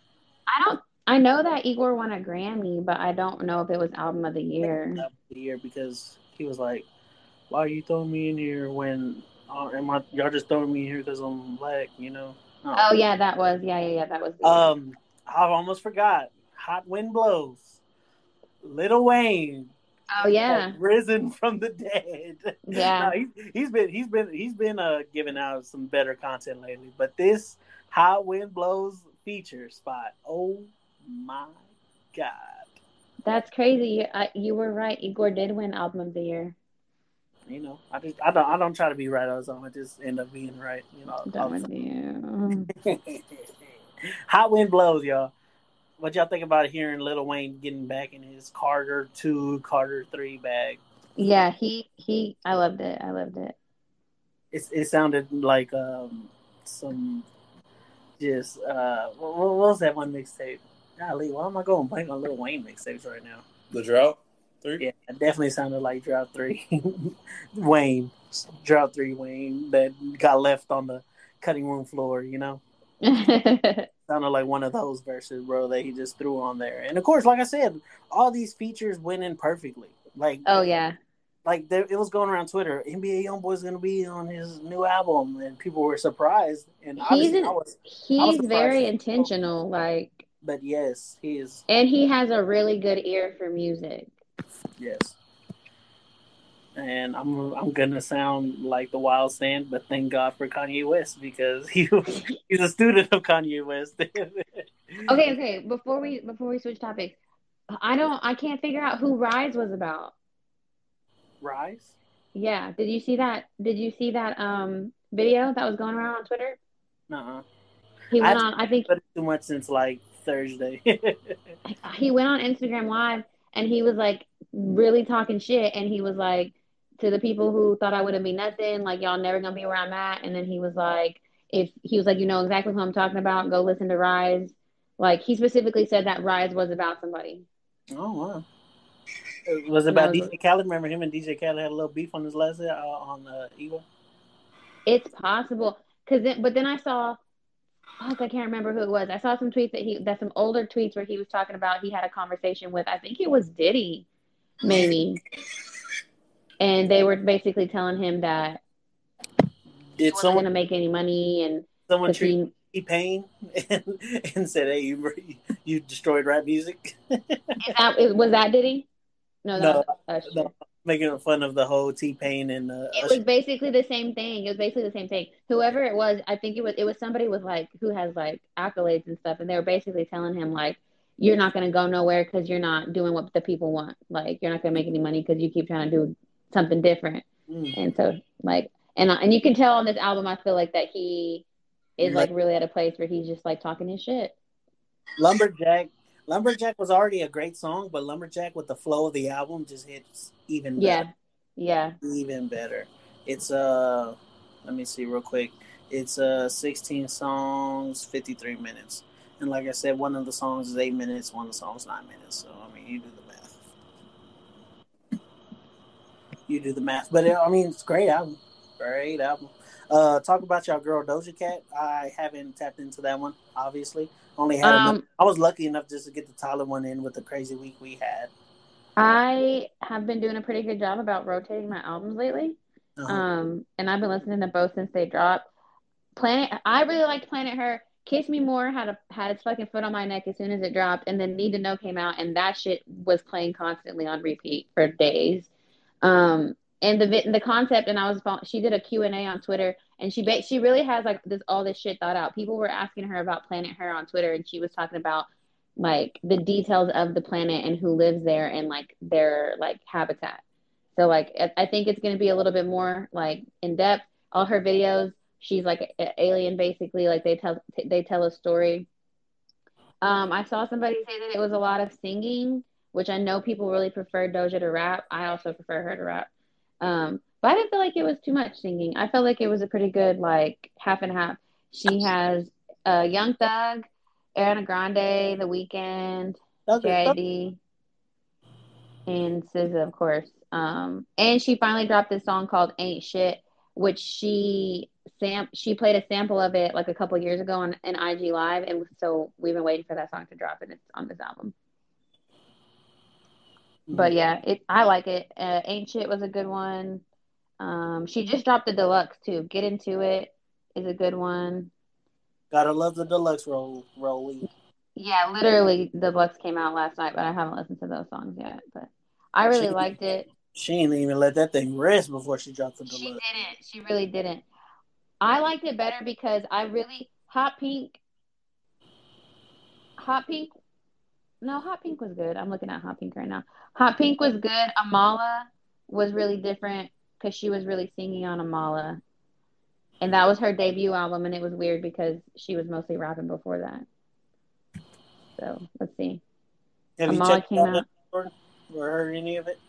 Speaker 3: I don't. I know that Igor won a Grammy, but I don't know if it was album of the year.
Speaker 1: Album of the year because he was like, "Why are you throwing me in here when uh, am I, y'all just throwing me in here because I'm black?" You know.
Speaker 3: Oh yeah, that was yeah yeah yeah that was. The
Speaker 1: Um, I almost forgot. Hot wind blows. Lil Wayne
Speaker 3: oh yeah.
Speaker 1: risen from the dead.
Speaker 3: Yeah. <laughs>
Speaker 1: No, he's, he's been he's been he's been uh giving out some better content lately. But this Hot Wind Blows feature spot, oh my god.
Speaker 3: That's crazy. You, I, you were right. Igor did win album of the year.
Speaker 1: You know, I just I don't I don't try to be right all the time. I just end up being right. You know, all
Speaker 3: Done
Speaker 1: the
Speaker 3: with <laughs>
Speaker 1: Hot Wind Blows, y'all. What y'all think about hearing Lil Wayne getting back in his Carter two, Carter three bag?
Speaker 3: Yeah, he he. I loved it. I loved it.
Speaker 1: It it sounded like um some just uh what, what was that one mixtape? Golly, why am I going to blank on Lil Wayne mixtapes right now?
Speaker 2: The drought three.
Speaker 1: Yeah, it definitely sounded like Drought Three, <laughs> Wayne, Drought Three Wayne that got left on the cutting room floor. You know, <laughs> sounded like one of those verses, bro, that he just threw on there. And of course, like I said, all these features went in perfectly. Like,
Speaker 3: oh yeah.
Speaker 1: like there, it was going around Twitter. NBA YoungBoy's gonna be on his new album, and people were surprised. And
Speaker 3: He's an-
Speaker 1: I was,
Speaker 3: He's
Speaker 1: surprised.
Speaker 3: very intentional. Like,
Speaker 1: but yes, he is.
Speaker 3: and he has a really good ear for music.
Speaker 1: Yes. And I'm I'm gonna sound like the wild stand, but thank God for Kanye West because he <laughs> he's a student of Kanye West. <laughs>
Speaker 3: Okay, okay. Before we before we switch topics, I don't. I can't figure out who Rise was about.
Speaker 1: Rise.
Speaker 3: Yeah. Did you see that? Did you see that um video that was going around on Twitter?
Speaker 1: Nuh-uh.
Speaker 3: He went
Speaker 1: I've-
Speaker 3: on. I think
Speaker 1: too much since like Thursday. <laughs>
Speaker 3: he went on Instagram Live and he was like really talking shit. And he was like to the people who thought I wouldn't be nothing, like y'all never gonna be where I'm at. And then he was like, if he was like, you know exactly who I'm talking about, go listen to Rise. Like he specifically said that Rise was about somebody.
Speaker 1: oh wow. It was about
Speaker 3: No, it was-
Speaker 1: DJ Khaled. Remember him and DJ Khaled had a little beef on his last uh, on uh, Igor.
Speaker 3: It's possible. Cause then, but then I saw, I can't remember who it was. I saw some tweets that he, that some older tweets where he was talking about he had a conversation with, I think it was Diddy, maybe. And they were basically telling him that
Speaker 1: Did
Speaker 3: wasn't
Speaker 1: someone
Speaker 3: gonna make any money and
Speaker 1: someone treat
Speaker 3: he,
Speaker 1: Pain and, <laughs> and said, "Hey, you you destroyed rap music," <laughs>
Speaker 3: that, was that Diddy? No, that
Speaker 1: No,
Speaker 3: was Usher.
Speaker 1: no. Making fun of the whole T Pain and uh,
Speaker 3: It was basically the same thing. It was basically the same thing. Whoever it was, I think it was it was somebody with like who has like accolades and stuff, and they were basically telling him like, "You're not gonna go nowhere because you're not doing what the people want. Like, you're not gonna make any money because you keep trying to do something different."
Speaker 1: Mm.
Speaker 3: And so, like, and and you can tell on this album, I feel like that he is like really at a place where he's just like talking his shit.
Speaker 1: Lumberjack. Lumberjack was already a great song, but Lumberjack with the flow of the album just hits even
Speaker 3: Yeah,
Speaker 1: better.
Speaker 3: yeah.
Speaker 1: Even better. It's uh let me see real quick. It's uh 16 songs, 53 minutes. And like I said, one of the songs is eight minutes, one of the songs nine minutes. So I mean you do the math. You do the math. But uh, I mean it's a great album. Great album. Uh talk about your girl Doja Cat. I haven't tapped into that one, obviously. Only had enough-
Speaker 3: Um,
Speaker 1: I was lucky enough just to get the Tyler one in with the crazy week we had.
Speaker 3: I have been doing a pretty good job about rotating my albums lately.
Speaker 1: Uh-huh.
Speaker 3: Um, and I've been listening to both since they dropped. Planet, I really liked Planet Her. Kiss Me More had a had its fucking foot on my neck as soon as it dropped, and then Need to Know came out, and that shit was playing constantly on repeat for days. Um, and the the concept, and I was she did a Q and A on Twitter, and she ba- she really has like this all this shit thought out. People were asking her about Planet Her on Twitter, and she was talking about like the details of the planet and who lives there and like their like habitat. So like I- think it's going to be a little bit more like in depth. All her videos, she's like an alien basically. Like they tell they tell a story, Um, I saw somebody say that it was a lot of singing, which I know people really prefer Doja to rap. I also prefer her to rap. Um, but I didn't feel like it was too much singing. I felt like it was a pretty good like half and half. She has uh, Young Thug, Ariana Grande, The Weeknd, JID, and SZA, of course. Um, and she finally dropped this song called "Ain't Shit," which she sam she played a sample of it like a couple years ago on an IG Live, and so we've been waiting for that song to drop, and it's on this album. But yeah, it I like it. Uh, "Ain't Shit" was a good one. Um, she just dropped the deluxe too. Get into it is a good one.
Speaker 1: Gotta love the deluxe roll rolling.
Speaker 3: Yeah, literally, the deluxe came out last night, but I haven't listened to those songs yet. But I really
Speaker 1: She-
Speaker 3: liked it.
Speaker 1: She didn't even let that thing rest before she dropped the deluxe.
Speaker 3: She didn't. She really didn't. I liked it better because I really Hot Pink. Hot Pink. No, Hot Pink was good. I'm looking at Hot Pink right now. Hot Pink was good. Amala was really different because she was really singing on Amala, and that was her debut album, and it was weird because she was mostly rapping before that. So let's see.
Speaker 1: Have you
Speaker 3: Amala
Speaker 1: checked
Speaker 3: came
Speaker 1: out
Speaker 3: out.
Speaker 1: or, heard any of it?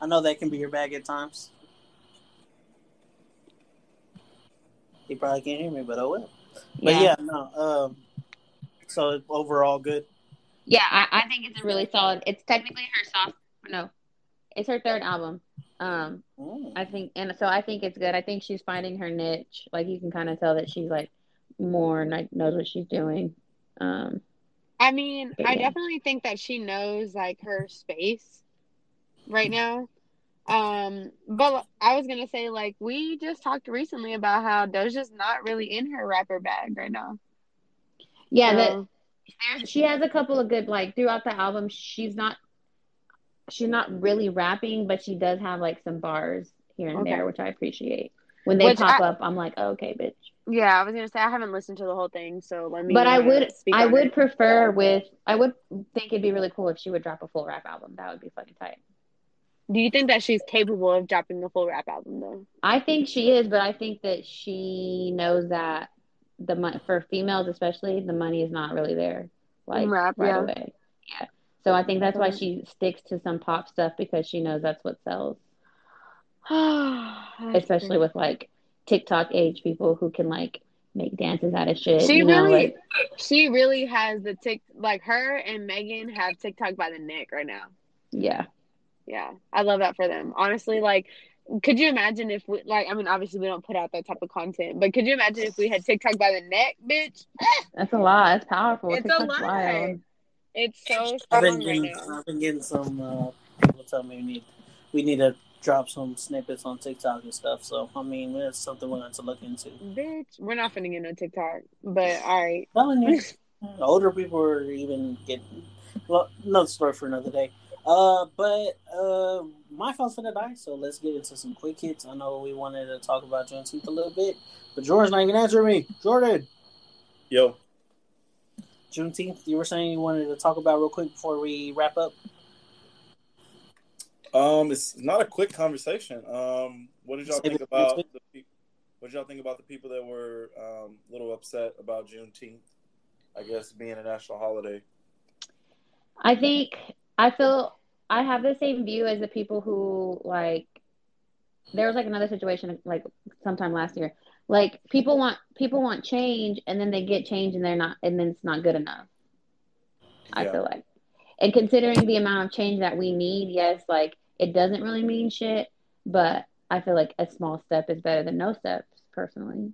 Speaker 1: I know that can be your bag at times. He probably can't hear me, but oh well. But
Speaker 3: Yeah.
Speaker 1: yeah, no. Um, so overall, good.
Speaker 3: Yeah, I, I think it's a really solid. It's technically her soft. No, it's her third album. Um,
Speaker 1: Mm.
Speaker 3: I think, and so I think it's good. I think she's finding her niche. Like you can kind of tell that she's like more like knows what she's doing. Um,
Speaker 4: I mean,
Speaker 3: But
Speaker 4: I
Speaker 3: yeah.
Speaker 4: definitely think that she knows like her space right now. Um, but I was gonna say like we just talked recently about how Doja's not really in her rapper bag right now.
Speaker 3: yeah, that
Speaker 4: So,
Speaker 3: there's, she has a couple of good like throughout the album. She's not she's not really rapping, but she does have like some bars here and
Speaker 4: Okay.
Speaker 3: there, which I appreciate. When they
Speaker 4: Which
Speaker 3: pop
Speaker 4: I-
Speaker 3: up, I'm like, oh, okay, bitch.
Speaker 4: yeah, I was gonna say I haven't listened to the whole thing, so let me.
Speaker 3: But I would
Speaker 4: speak
Speaker 3: I would
Speaker 4: it.
Speaker 3: prefer with I would think it'd be really cool if she would drop a full rap album. That would be fucking tight.
Speaker 4: Do you think that she's capable of dropping the full rap album though?
Speaker 3: I think she is, but I think that she knows that the money for females especially, the money is not really there like
Speaker 4: Rap,
Speaker 3: right
Speaker 4: yeah.
Speaker 3: away. Yeah. So I think that's why she sticks to some pop stuff because she knows that's what sells. <sighs> Especially with like TikTok age people who can like make dances out of shit.
Speaker 4: She
Speaker 3: you know,
Speaker 4: really,
Speaker 3: like
Speaker 4: she really has the tick. Like her and Megan have TikTok by the neck right now.
Speaker 3: yeah.
Speaker 4: Yeah, I love that for them. Honestly, like, could you imagine if we, like, I mean, obviously we don't put out that type of content, but could you imagine if we had TikTok by the neck, bitch?
Speaker 3: That's a lot. It's powerful.
Speaker 4: It's a lot.
Speaker 3: wild.
Speaker 4: It's so
Speaker 1: I've been
Speaker 4: strong right
Speaker 1: getting. I've been getting some uh, people tell me we need we need to drop some snippets on TikTok and stuff. So I mean, that's something we're going to look into.
Speaker 4: Bitch, we're not finna get no TikTok, but all right.
Speaker 1: Telling <laughs> you, older people are even getting. Well, another story for another day. Uh, but uh, my phone's gonna die, so let's get into some quick hits. I know we wanted to talk about Juneteenth a little bit, but Jordan's not even answering me. Jordan,
Speaker 2: Yo,
Speaker 1: Juneteenth, you were saying you wanted to talk about real quick before we wrap up.
Speaker 2: um, it's not a quick conversation. Um, what did y'all think about the pe- what did y'all think about the people that were um, a little upset about Juneteenth? I guess being a national holiday.
Speaker 3: I think I feel I have the same view as the people who like there was like another situation like sometime last year. Like people want people want change and then they get change and they're not and then it's not good enough. I feel like. And considering the amount of change that we need, yes, like it doesn't really mean shit, but I feel like a small step is better than no steps personally.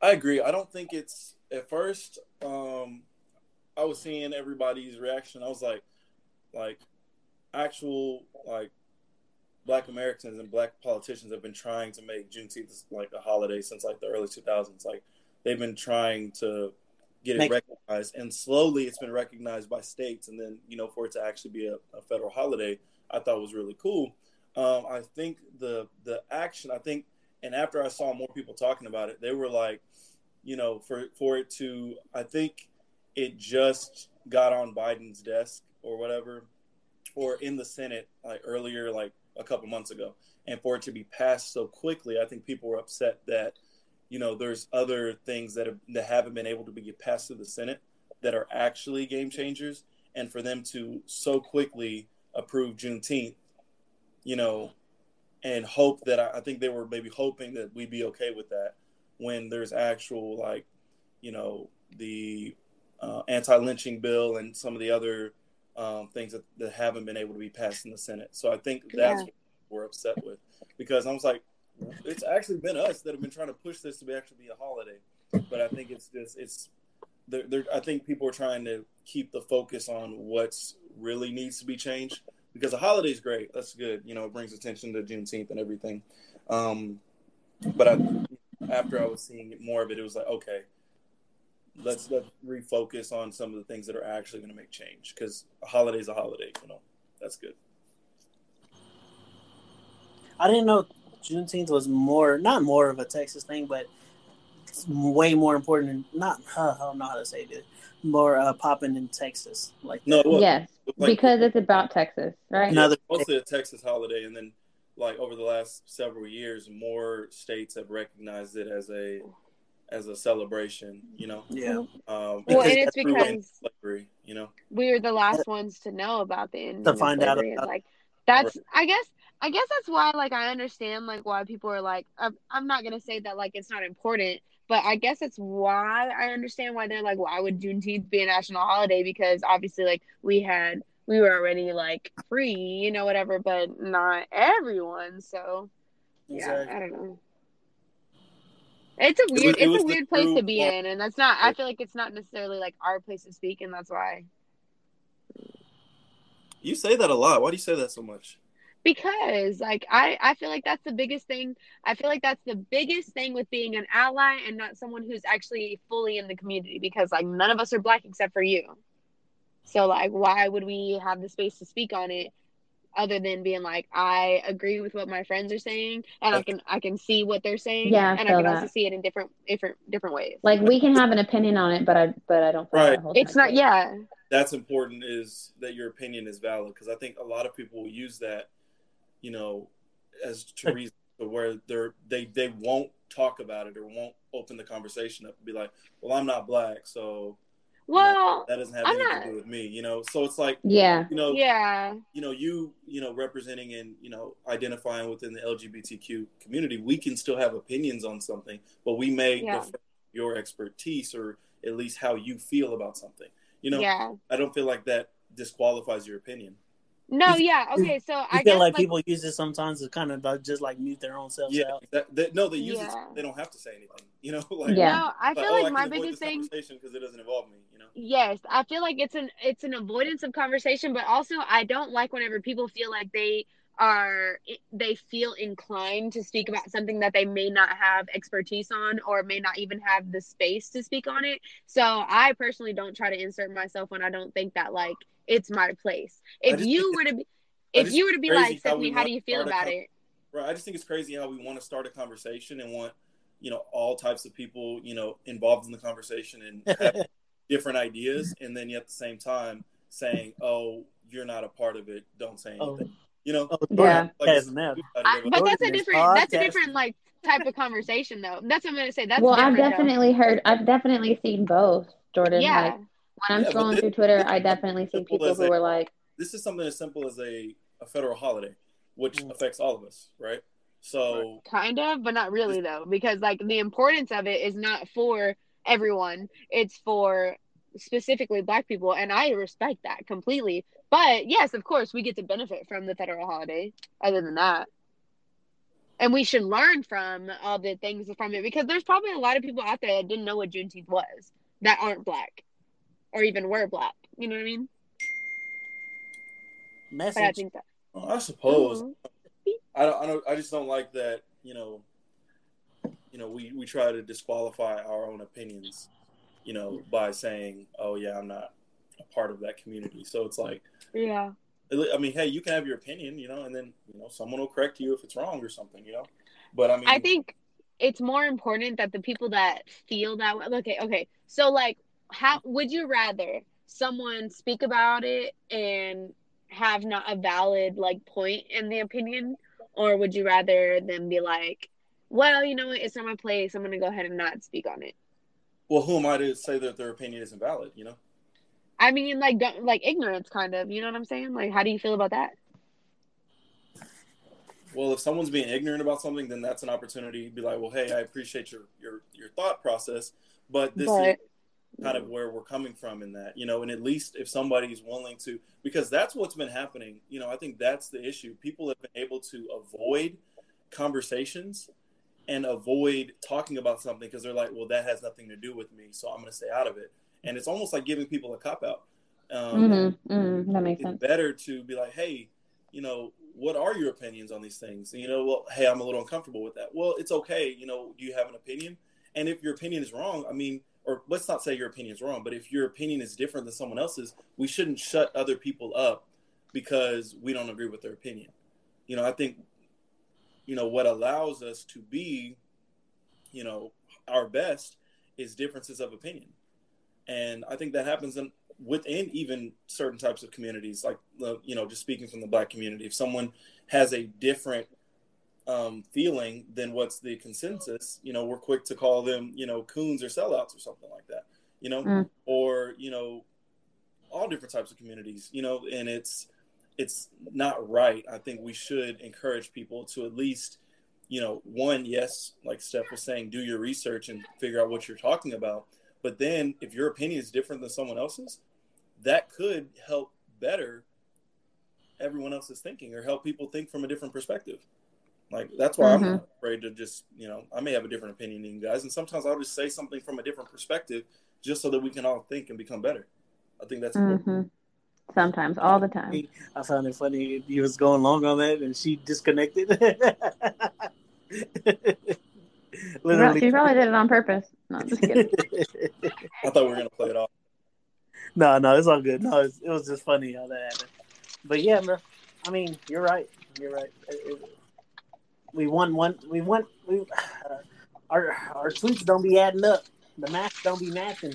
Speaker 2: I agree. I don't think it's at first. Um, I was seeing everybody's reaction. I was like, like, actual like Black Americans and Black politicians have been trying to make Juneteenth like a holiday since like the early two thousands. Like they've been trying to get it
Speaker 1: Make-
Speaker 2: recognized, and slowly it's been recognized by states, and then you know for it to actually be a, a federal holiday, I thought was really cool. Um, I think the the action, I think, and after I saw more people talking about it, they were like, you know, for for it to, I think it just got on Biden's desk or whatever, or in the Senate like earlier, like a couple months ago, and for it to be passed so quickly, I think people were upset that, you know, there's other things that have that haven't been able to be passed through the Senate. that are actually game changers, and for them to so quickly approve Juneteenth, you know, and hope that I, I think they were maybe hoping that we'd be okay with that when there's actual like, you know, the uh, anti-lynching bill and some of the other um, things that, that haven't been able to be passed in the Senate. So I think that's
Speaker 4: Yeah.
Speaker 2: what we're upset with because I was like, it's actually been us that have been trying to push this to be actually be a holiday, but I think it's just it's. They're, they're, I think people are trying to keep the focus on what's really needs to be changed because a holiday is great. That's good. You know, it brings attention to Juneteenth and everything. Um, but I, after I was seeing more of it, it was like, okay, let's let's refocus on some of the things that are actually going to make change because a holiday is a holiday. You know, that's good.
Speaker 1: I didn't know Juneteenth was more, not more of a Texas thing, but it's way more important. Than, not, uh, <laughs> I don't know how to say this. More uh, popping in Texas, like
Speaker 2: No, well,
Speaker 3: yes,
Speaker 2: like,
Speaker 3: because it's about Texas, right?
Speaker 2: yeah,
Speaker 1: Another-
Speaker 2: mostly a Texas holiday, and then like over the last several years, more states have recognized it as a as a celebration. You know,
Speaker 1: yeah.
Speaker 2: um,
Speaker 4: Well, and it's because
Speaker 2: slavery. You know,
Speaker 4: we were the last ones to know about the end
Speaker 1: To
Speaker 4: of
Speaker 1: find out
Speaker 4: slavery, and
Speaker 1: about-
Speaker 4: like that's I guess I guess that's why like I understand like why people are like I'm, I'm not gonna say that like it's not important, but I guess it's why I understand why they're like why would Juneteenth be a national holiday because obviously like we had we were already like free you know whatever but not everyone so yeah
Speaker 1: Exactly.
Speaker 4: I don't know. It's a weird
Speaker 2: it
Speaker 4: it's
Speaker 2: was
Speaker 4: a weird place to be in and that's not I feel like it's not necessarily like our place to speak and that's why
Speaker 2: you say that a lot. Why do you say that so much?
Speaker 4: because like I I feel like that's the biggest thing. I feel like that's the biggest thing with being an ally and not someone who's actually fully in the community because like none of us are black except for you. So like why would we have the space to speak on it other than being like I agree with what my friends are saying and I can I can see what they're saying
Speaker 3: Yeah, I
Speaker 4: and I
Speaker 3: feel
Speaker 4: can also see it in different different different ways.
Speaker 3: Like we can have an opinion on it, but I but I don't
Speaker 2: Right.
Speaker 3: that
Speaker 4: it's not yeah.
Speaker 2: That's important. Is that your opinion is valid? Because I think a lot of people will use that, you know, as to reason where they're they they won't talk about it or won't open the conversation up and be like, well, I'm not black, so
Speaker 4: Well,
Speaker 2: that doesn't have
Speaker 4: I'm
Speaker 2: anything
Speaker 4: not-
Speaker 2: to do with me. You know, so it's like
Speaker 3: Yeah.
Speaker 2: you know
Speaker 4: yeah.
Speaker 2: you know you you know representing and you know identifying within the lgbtq community we can still have opinions on something but we may
Speaker 4: Yeah.
Speaker 2: your expertise or at least how you feel about something you know
Speaker 4: yeah.
Speaker 2: i don't feel like that disqualifies your opinion
Speaker 4: No,
Speaker 1: You-
Speaker 4: yeah. Okay, so
Speaker 1: I
Speaker 4: I
Speaker 1: feel
Speaker 4: guess
Speaker 1: like,
Speaker 4: like
Speaker 1: people use it sometimes to kind of like, just like mute their own selves
Speaker 2: yeah
Speaker 1: out.
Speaker 2: that, that, no they use
Speaker 4: Yeah.
Speaker 2: it they don't have to say anything you know <laughs> like
Speaker 3: Yeah.
Speaker 4: No, I feel
Speaker 2: oh,
Speaker 4: like
Speaker 2: I
Speaker 4: my
Speaker 2: can
Speaker 4: biggest thing
Speaker 2: because it doesn't involve me you know
Speaker 4: Yes, I feel like it's an it's an avoidance of conversation, but also I don't like whenever people feel like they are they feel inclined to speak about something that they may not have expertise on or may not even have the space to speak on it. So I personally don't try to insert myself when I don't think that like it's my place. If
Speaker 2: just
Speaker 4: you were to be if you were to be like
Speaker 2: crazy how
Speaker 4: Stephanie, how do you feel about
Speaker 2: con-
Speaker 4: it?
Speaker 2: Right. I just think it's crazy how we want to start a conversation and want, you know, all types of people, you know, involved in the conversation and <laughs> have different ideas, and then at the same time saying, "Oh, you're not a part of it. Don't say
Speaker 1: Oh.
Speaker 2: Anything." You know,
Speaker 1: Oh,
Speaker 3: Yeah.
Speaker 2: like
Speaker 1: Yes.
Speaker 4: I, but that's a
Speaker 1: Jordan is
Speaker 4: different that's a different like type of conversation though. That's what I'm gonna say. That's
Speaker 3: well, I've
Speaker 4: different, though.
Speaker 3: definitely heard. I've definitely seen both, Jordan.
Speaker 4: Yeah.
Speaker 3: Like when I'm
Speaker 2: Yeah,
Speaker 3: scrolling
Speaker 2: this-
Speaker 3: through Twitter, I definitely see people who
Speaker 2: a-
Speaker 3: were like,
Speaker 2: this is something as simple as a, a federal holiday, which
Speaker 1: Mm.
Speaker 2: affects all of us, right? So,
Speaker 4: kind of but not really though because like the importance of it is not for everyone it's for specifically black people and i respect that completely but yes of course we get to benefit from the federal holiday other than that and we should learn from all the things from it because there's probably a lot of people out there that didn't know what juneteenth was that aren't black or even were black you know what i mean but i
Speaker 1: Message.
Speaker 4: think that
Speaker 2: well, I suppose
Speaker 4: Mhm.
Speaker 2: I don't, I don't. I just don't like that. You know, you know, we we try to disqualify our own opinions. You know, by saying, "Oh yeah, I'm not a part of that community." So it's like,
Speaker 4: yeah
Speaker 2: I mean, hey, you can have your opinion, you know, and then you know someone will correct you if it's wrong or something, you know. But I mean,
Speaker 4: I think it's more important that the people that feel that way. Okay, okay. So, like, how would you rather someone speak about it and have not a valid like point in the opinion, or would you rather them be like, "Well, you know what? It's not my place. I'm gonna go ahead and not speak on it."
Speaker 2: well, who am I to say that their opinion isn't valid? You know,
Speaker 4: I mean, like, like ignorance, kind of. You know what I'm saying? Like, how do you feel about that?
Speaker 2: Well, if someone's being ignorant about something, then that's an opportunity to be like, well, hey, I appreciate your your your thought process, but this
Speaker 4: But-
Speaker 2: is kind of where we're coming from in that, you know, and at least if somebody's willing to, because that's what's been happening, you know, I think that's the issue. People have been able to avoid conversations and avoid talking about something because they're like, well, that has nothing to do with me, so I'm going to stay out of it. And it's almost like giving people a cop out. Um,
Speaker 3: Mm-hmm. Mm-hmm. That makes
Speaker 2: it's
Speaker 3: sense.
Speaker 2: better to be like, hey, you know, what are your opinions on these things? And, you know, well, hey, I'm a little uncomfortable with that. Well, it's okay. You know, do you have an opinion? And if your opinion is wrong, I mean, or let's not say your opinion is wrong, but if your opinion is different than someone else's, we shouldn't shut other people up because we don't agree with their opinion. You know, I think, you know, what allows us to be, you know, our best is differences of opinion. And I think that happens in within even certain types of communities, like uh, you know, just speaking from the black community, if someone has a different um, feeling than what's the consensus, you know, we're quick to call them, you know, coons or sellouts or something like that, you know,
Speaker 3: Mm.
Speaker 2: or you know, all different types of communities, you know, and it's it's not right. I think we should encourage people to at least, you know, one, yes, like Steph was saying, do your research and figure out what you're talking about. But then if your opinion is different than someone else's, that could help better everyone else's thinking or help people think from a different perspective. Like that's why I'm not afraid to just, you know, I may have a different opinion than you guys, and sometimes I'll just say something from a different perspective just so that we can all think and become better. I think that's.
Speaker 3: Mm-hmm. Sometimes, all the time.
Speaker 1: I found it funny you was going long on that and she disconnected. <laughs>
Speaker 3: She She probably did it on purpose. No, I'm just kidding. <laughs>
Speaker 2: I thought we were gonna play it off.
Speaker 1: no, no, it's all good. No, it's, it was just funny how that happened. But yeah, man. I mean, you're right. You're right. It- it- we won one. We won. We <sighs> our our tweets don't be adding up. The math don't be matching.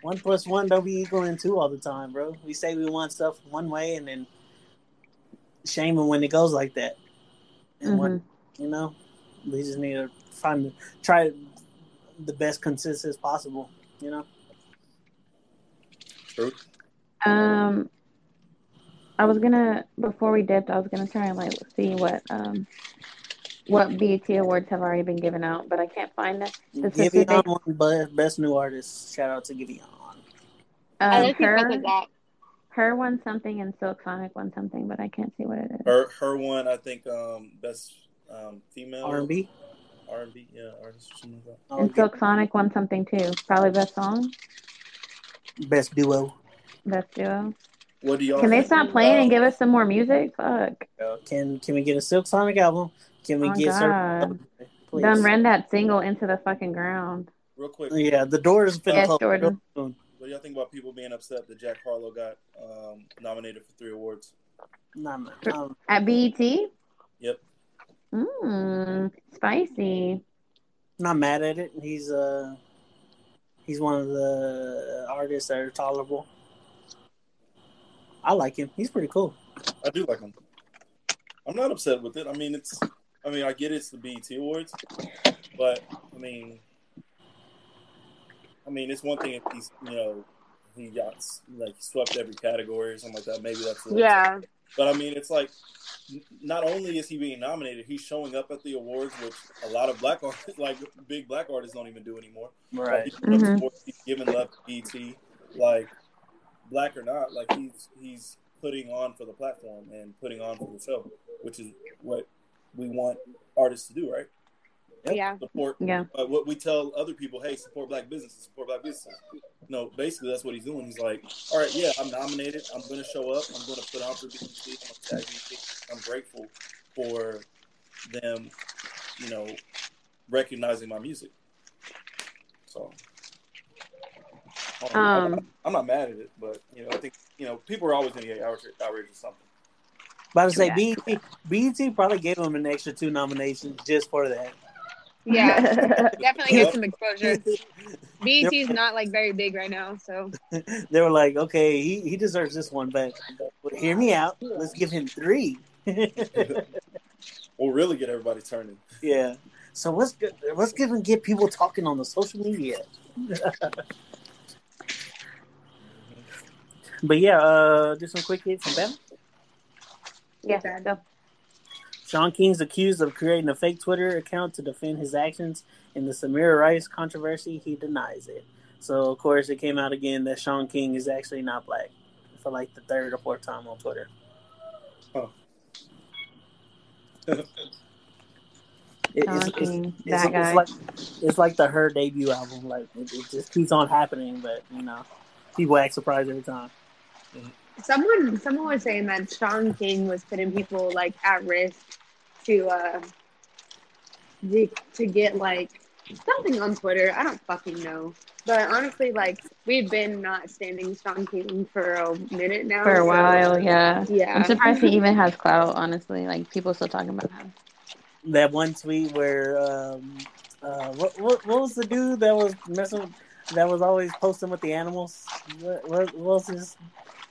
Speaker 1: One plus one don't be equaling two all the time, bro. We say we want stuff one way, and then shaming when it goes like that. And what
Speaker 3: Mhm.
Speaker 1: you know, we just need to find try the best consensus possible. You know.
Speaker 2: True.
Speaker 3: Um, I was gonna before we dipped, I was gonna try and like see what um what BET awards have already been given out, but I can't find the, the specific.
Speaker 1: Giveon won but best new artist. Shout out to Giveon.
Speaker 4: I
Speaker 3: Um,
Speaker 4: you
Speaker 3: her,
Speaker 4: with
Speaker 3: H.E.R won something and Silk Sonic won something, but I can't see what it is.
Speaker 2: Her her one, I think, um, best um, female
Speaker 1: R and B.
Speaker 2: R and B, yeah, artist or something like that.
Speaker 3: And Silk Sonic won something too. Probably best song,
Speaker 1: Best duo.
Speaker 3: best duo.
Speaker 2: What do y'all?
Speaker 3: Can they stop playing and give us some more music? Fuck.
Speaker 1: Can can we get a Silk Sonic album? Can we
Speaker 3: Oh,
Speaker 1: get certain?
Speaker 3: God.
Speaker 1: Please.
Speaker 3: Done ran that single into the fucking ground.
Speaker 2: Real quick,
Speaker 1: Yeah, the door is finna
Speaker 3: Yes,
Speaker 1: close
Speaker 3: Jordan.
Speaker 2: what do y'all think about people being upset that Jack Harlow got um, nominated for three awards?
Speaker 1: Nah. Um,
Speaker 3: At BET?
Speaker 2: Yep.
Speaker 3: Mmm, spicy.
Speaker 1: not mad at it. He's uh he's one of the artists that are tolerable. I like him. He's pretty cool.
Speaker 2: I do like him. I'm not upset with it. I mean, it's. I mean, I get it's the BET Awards, but I mean, I mean, it's one thing if he's, you know, he got like swept every category or something like that. Maybe that's a little-
Speaker 4: Yeah.
Speaker 2: But I mean, it's like not only is he being nominated, he's showing up at the awards, which a lot of black <laughs> artists, like big black artists, don't even do anymore. Like, he's, putting up
Speaker 3: Mhm.
Speaker 2: awards, he's giving love to BT, like black or not, like he's he's putting on for the platform and putting on for the show, which is what we want artists to do, right?
Speaker 4: Yeah.
Speaker 2: Support.
Speaker 3: Yeah.
Speaker 2: Uh, what we tell other people, hey, support black businesses, support black businesses. No, basically that's what he's doing. He's like, all right, yeah, I'm nominated. I'm going to show up. I'm going to put on for BET. I'm going to tag BET. I'm grateful for them, you know, recognizing my music. So, um,
Speaker 3: Um,
Speaker 2: I'm not mad at it, but you know, I think you know people are always going to get outraged, outraged with something.
Speaker 1: About to say
Speaker 3: True
Speaker 1: BET, BET probably gave him an extra two nominations just for that.
Speaker 4: Yeah. <laughs> Definitely get some exposure. BET is not like very big right now, so <laughs>
Speaker 1: they were like, okay, he, he deserves this one, but, but hear me out. Let's give him three. <laughs>
Speaker 2: We'll really get everybody turning.
Speaker 1: yeah. So let's get, let's give him get people talking on the social media. But yeah, uh, do some quick hits and Bam.
Speaker 3: Yeah, go.
Speaker 1: Shaun King's accused of creating a fake Twitter account to defend his actions in the Samaria Rice controversy. He denies it. So, of course, it came out again that Shaun King is actually not black for like the third or fourth time on Twitter.
Speaker 2: Oh.
Speaker 1: It- it's, it's,
Speaker 3: King,
Speaker 1: it's, it's like it's like the her debut album. Like it, it just keeps on happening, but you know, people act surprised every time. Mm-hmm.
Speaker 4: Someone someone was saying that Shaun King was putting people like at risk to uh to, to get like something on Twitter. I don't fucking know. But honestly, like we've been not standing Shaun King for a minute now.
Speaker 3: For a
Speaker 4: so-
Speaker 3: while, yeah.
Speaker 4: Yeah.
Speaker 3: I'm surprised he even has clout, honestly. Like, people still talking about him.
Speaker 1: That one tweet where um, uh, what, what what was the dude that was messing that was always posting with the animals? What, what, what was his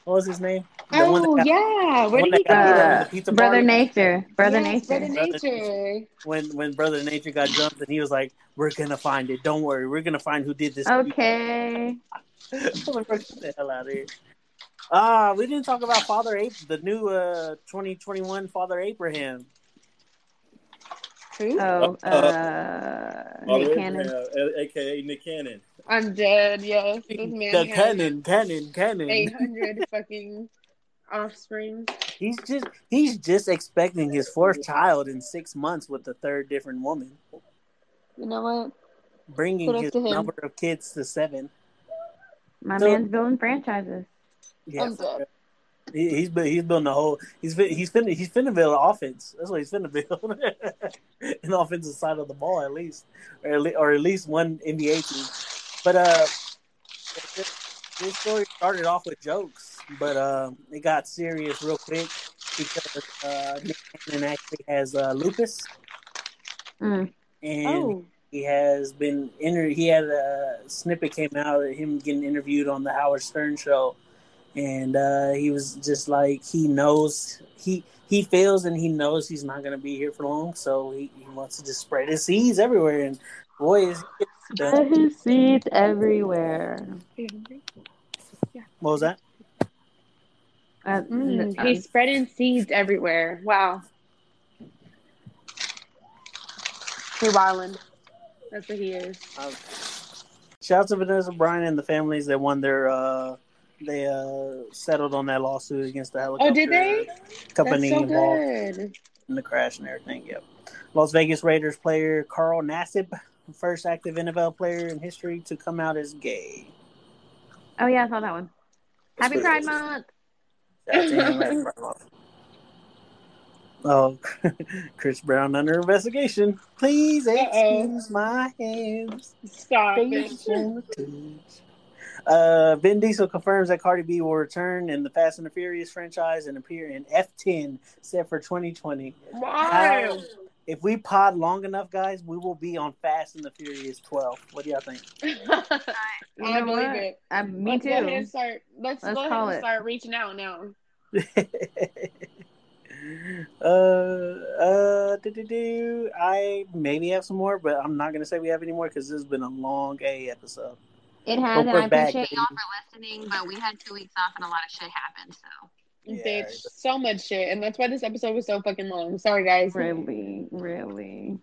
Speaker 1: what was his name? The
Speaker 4: Oh
Speaker 1: got-
Speaker 4: yeah, where did he
Speaker 1: that got beat up
Speaker 4: go?
Speaker 1: in the pizza
Speaker 3: Brother
Speaker 1: party?
Speaker 3: Nature. Brother
Speaker 4: Yes,
Speaker 3: Nature.
Speaker 4: Brother
Speaker 1: Brother
Speaker 4: Nature.
Speaker 1: when when Brother Nature got jumped and he was like, "We're gonna find it. Don't worry. We're gonna find who did this."
Speaker 3: Okay.
Speaker 1: I was like, "Get the hell out of here. Ah, we didn't talk about Father Ape, the new uh 2021 Father Abraham.
Speaker 4: Who?
Speaker 3: Oh,
Speaker 2: Uh,
Speaker 3: uh, Nick
Speaker 2: there-
Speaker 3: Cannon.
Speaker 2: a- aka Nick Cannon.
Speaker 4: I'm dead. Yes, this man
Speaker 1: The cannon, cannon, cannon.
Speaker 4: 800 <laughs> fucking offspring.
Speaker 1: He's just he's just expecting his fourth child in six months with a third different woman,
Speaker 4: You know what?
Speaker 1: bringing his number of kids to seven.
Speaker 3: My
Speaker 1: So-
Speaker 3: man's building franchises.
Speaker 1: Yeah,
Speaker 4: I'm
Speaker 1: he, he's bu- he's building a whole he's fin- he's finna he's finna build an offense. That's what he's finna build, <laughs> an offensive side of the ball at least, or at, le- or at least one NBA team. But uh, this, this story started off with jokes, but uh, it got serious real quick because uh, Nick Cannon actually has uh, lupus,
Speaker 3: Mm.
Speaker 1: and
Speaker 4: Oh,
Speaker 1: he has been inter- he had a snippet came out of him getting interviewed on the Howard Stern show. And uh, he was just like he knows he he feels and he knows he's not going to be here for long so he, he wants to just spread his seeds everywhere. And boy is he
Speaker 3: Spread his seeds everywhere.
Speaker 1: what was that
Speaker 3: Uh,
Speaker 4: mm,
Speaker 3: um,
Speaker 4: he's spreading seeds everywhere. Wow. Hey, Wyland. That's what he is.
Speaker 1: uh, shout out to Vanessa Bryant and the families that won their uh they uh settled on that lawsuit against the helicopter
Speaker 4: Oh, did they?
Speaker 1: company
Speaker 4: That's so
Speaker 1: involved
Speaker 4: good.
Speaker 1: in the crash and everything. Yep. Las Vegas Raiders player Carl Nassib, first active NFL player in history to come out as gay.
Speaker 3: oh, yeah, I saw that one. Happy Pride Month.
Speaker 1: Shout out to him, Matt <laughs> Barlow. Oh, <laughs> Chris Brown under investigation. Please excuse my hands.
Speaker 4: Stop
Speaker 1: They
Speaker 4: it.
Speaker 1: Uh, Vin Diesel confirms that Cardi B will return in the Fast and the Furious franchise and appear in F10 set for 2020.
Speaker 4: Why?
Speaker 1: If we pod long enough, guys, we will be on Fast and the Furious 12. What do y'all think? <laughs>
Speaker 3: You
Speaker 4: I
Speaker 3: know
Speaker 4: believe it.
Speaker 3: Uh, me
Speaker 4: let's Go ahead
Speaker 3: too.
Speaker 4: and start. Let's,
Speaker 3: Let's
Speaker 4: go ahead and
Speaker 3: it.
Speaker 4: start reaching out now. <laughs>
Speaker 1: uh, uh, do, do, do. I maybe have some more, but I'm not gonna say we have any more because this has been a long A episode.
Speaker 3: It has,
Speaker 1: But
Speaker 3: and
Speaker 1: we're
Speaker 3: I
Speaker 1: back,
Speaker 3: appreciate y'all for listening, but we had two weeks off and a lot of shit happened, so.
Speaker 1: Yeah,
Speaker 4: Bitch, so much shit, and that's why this episode was so fucking long. Sorry, guys.
Speaker 3: Really, really.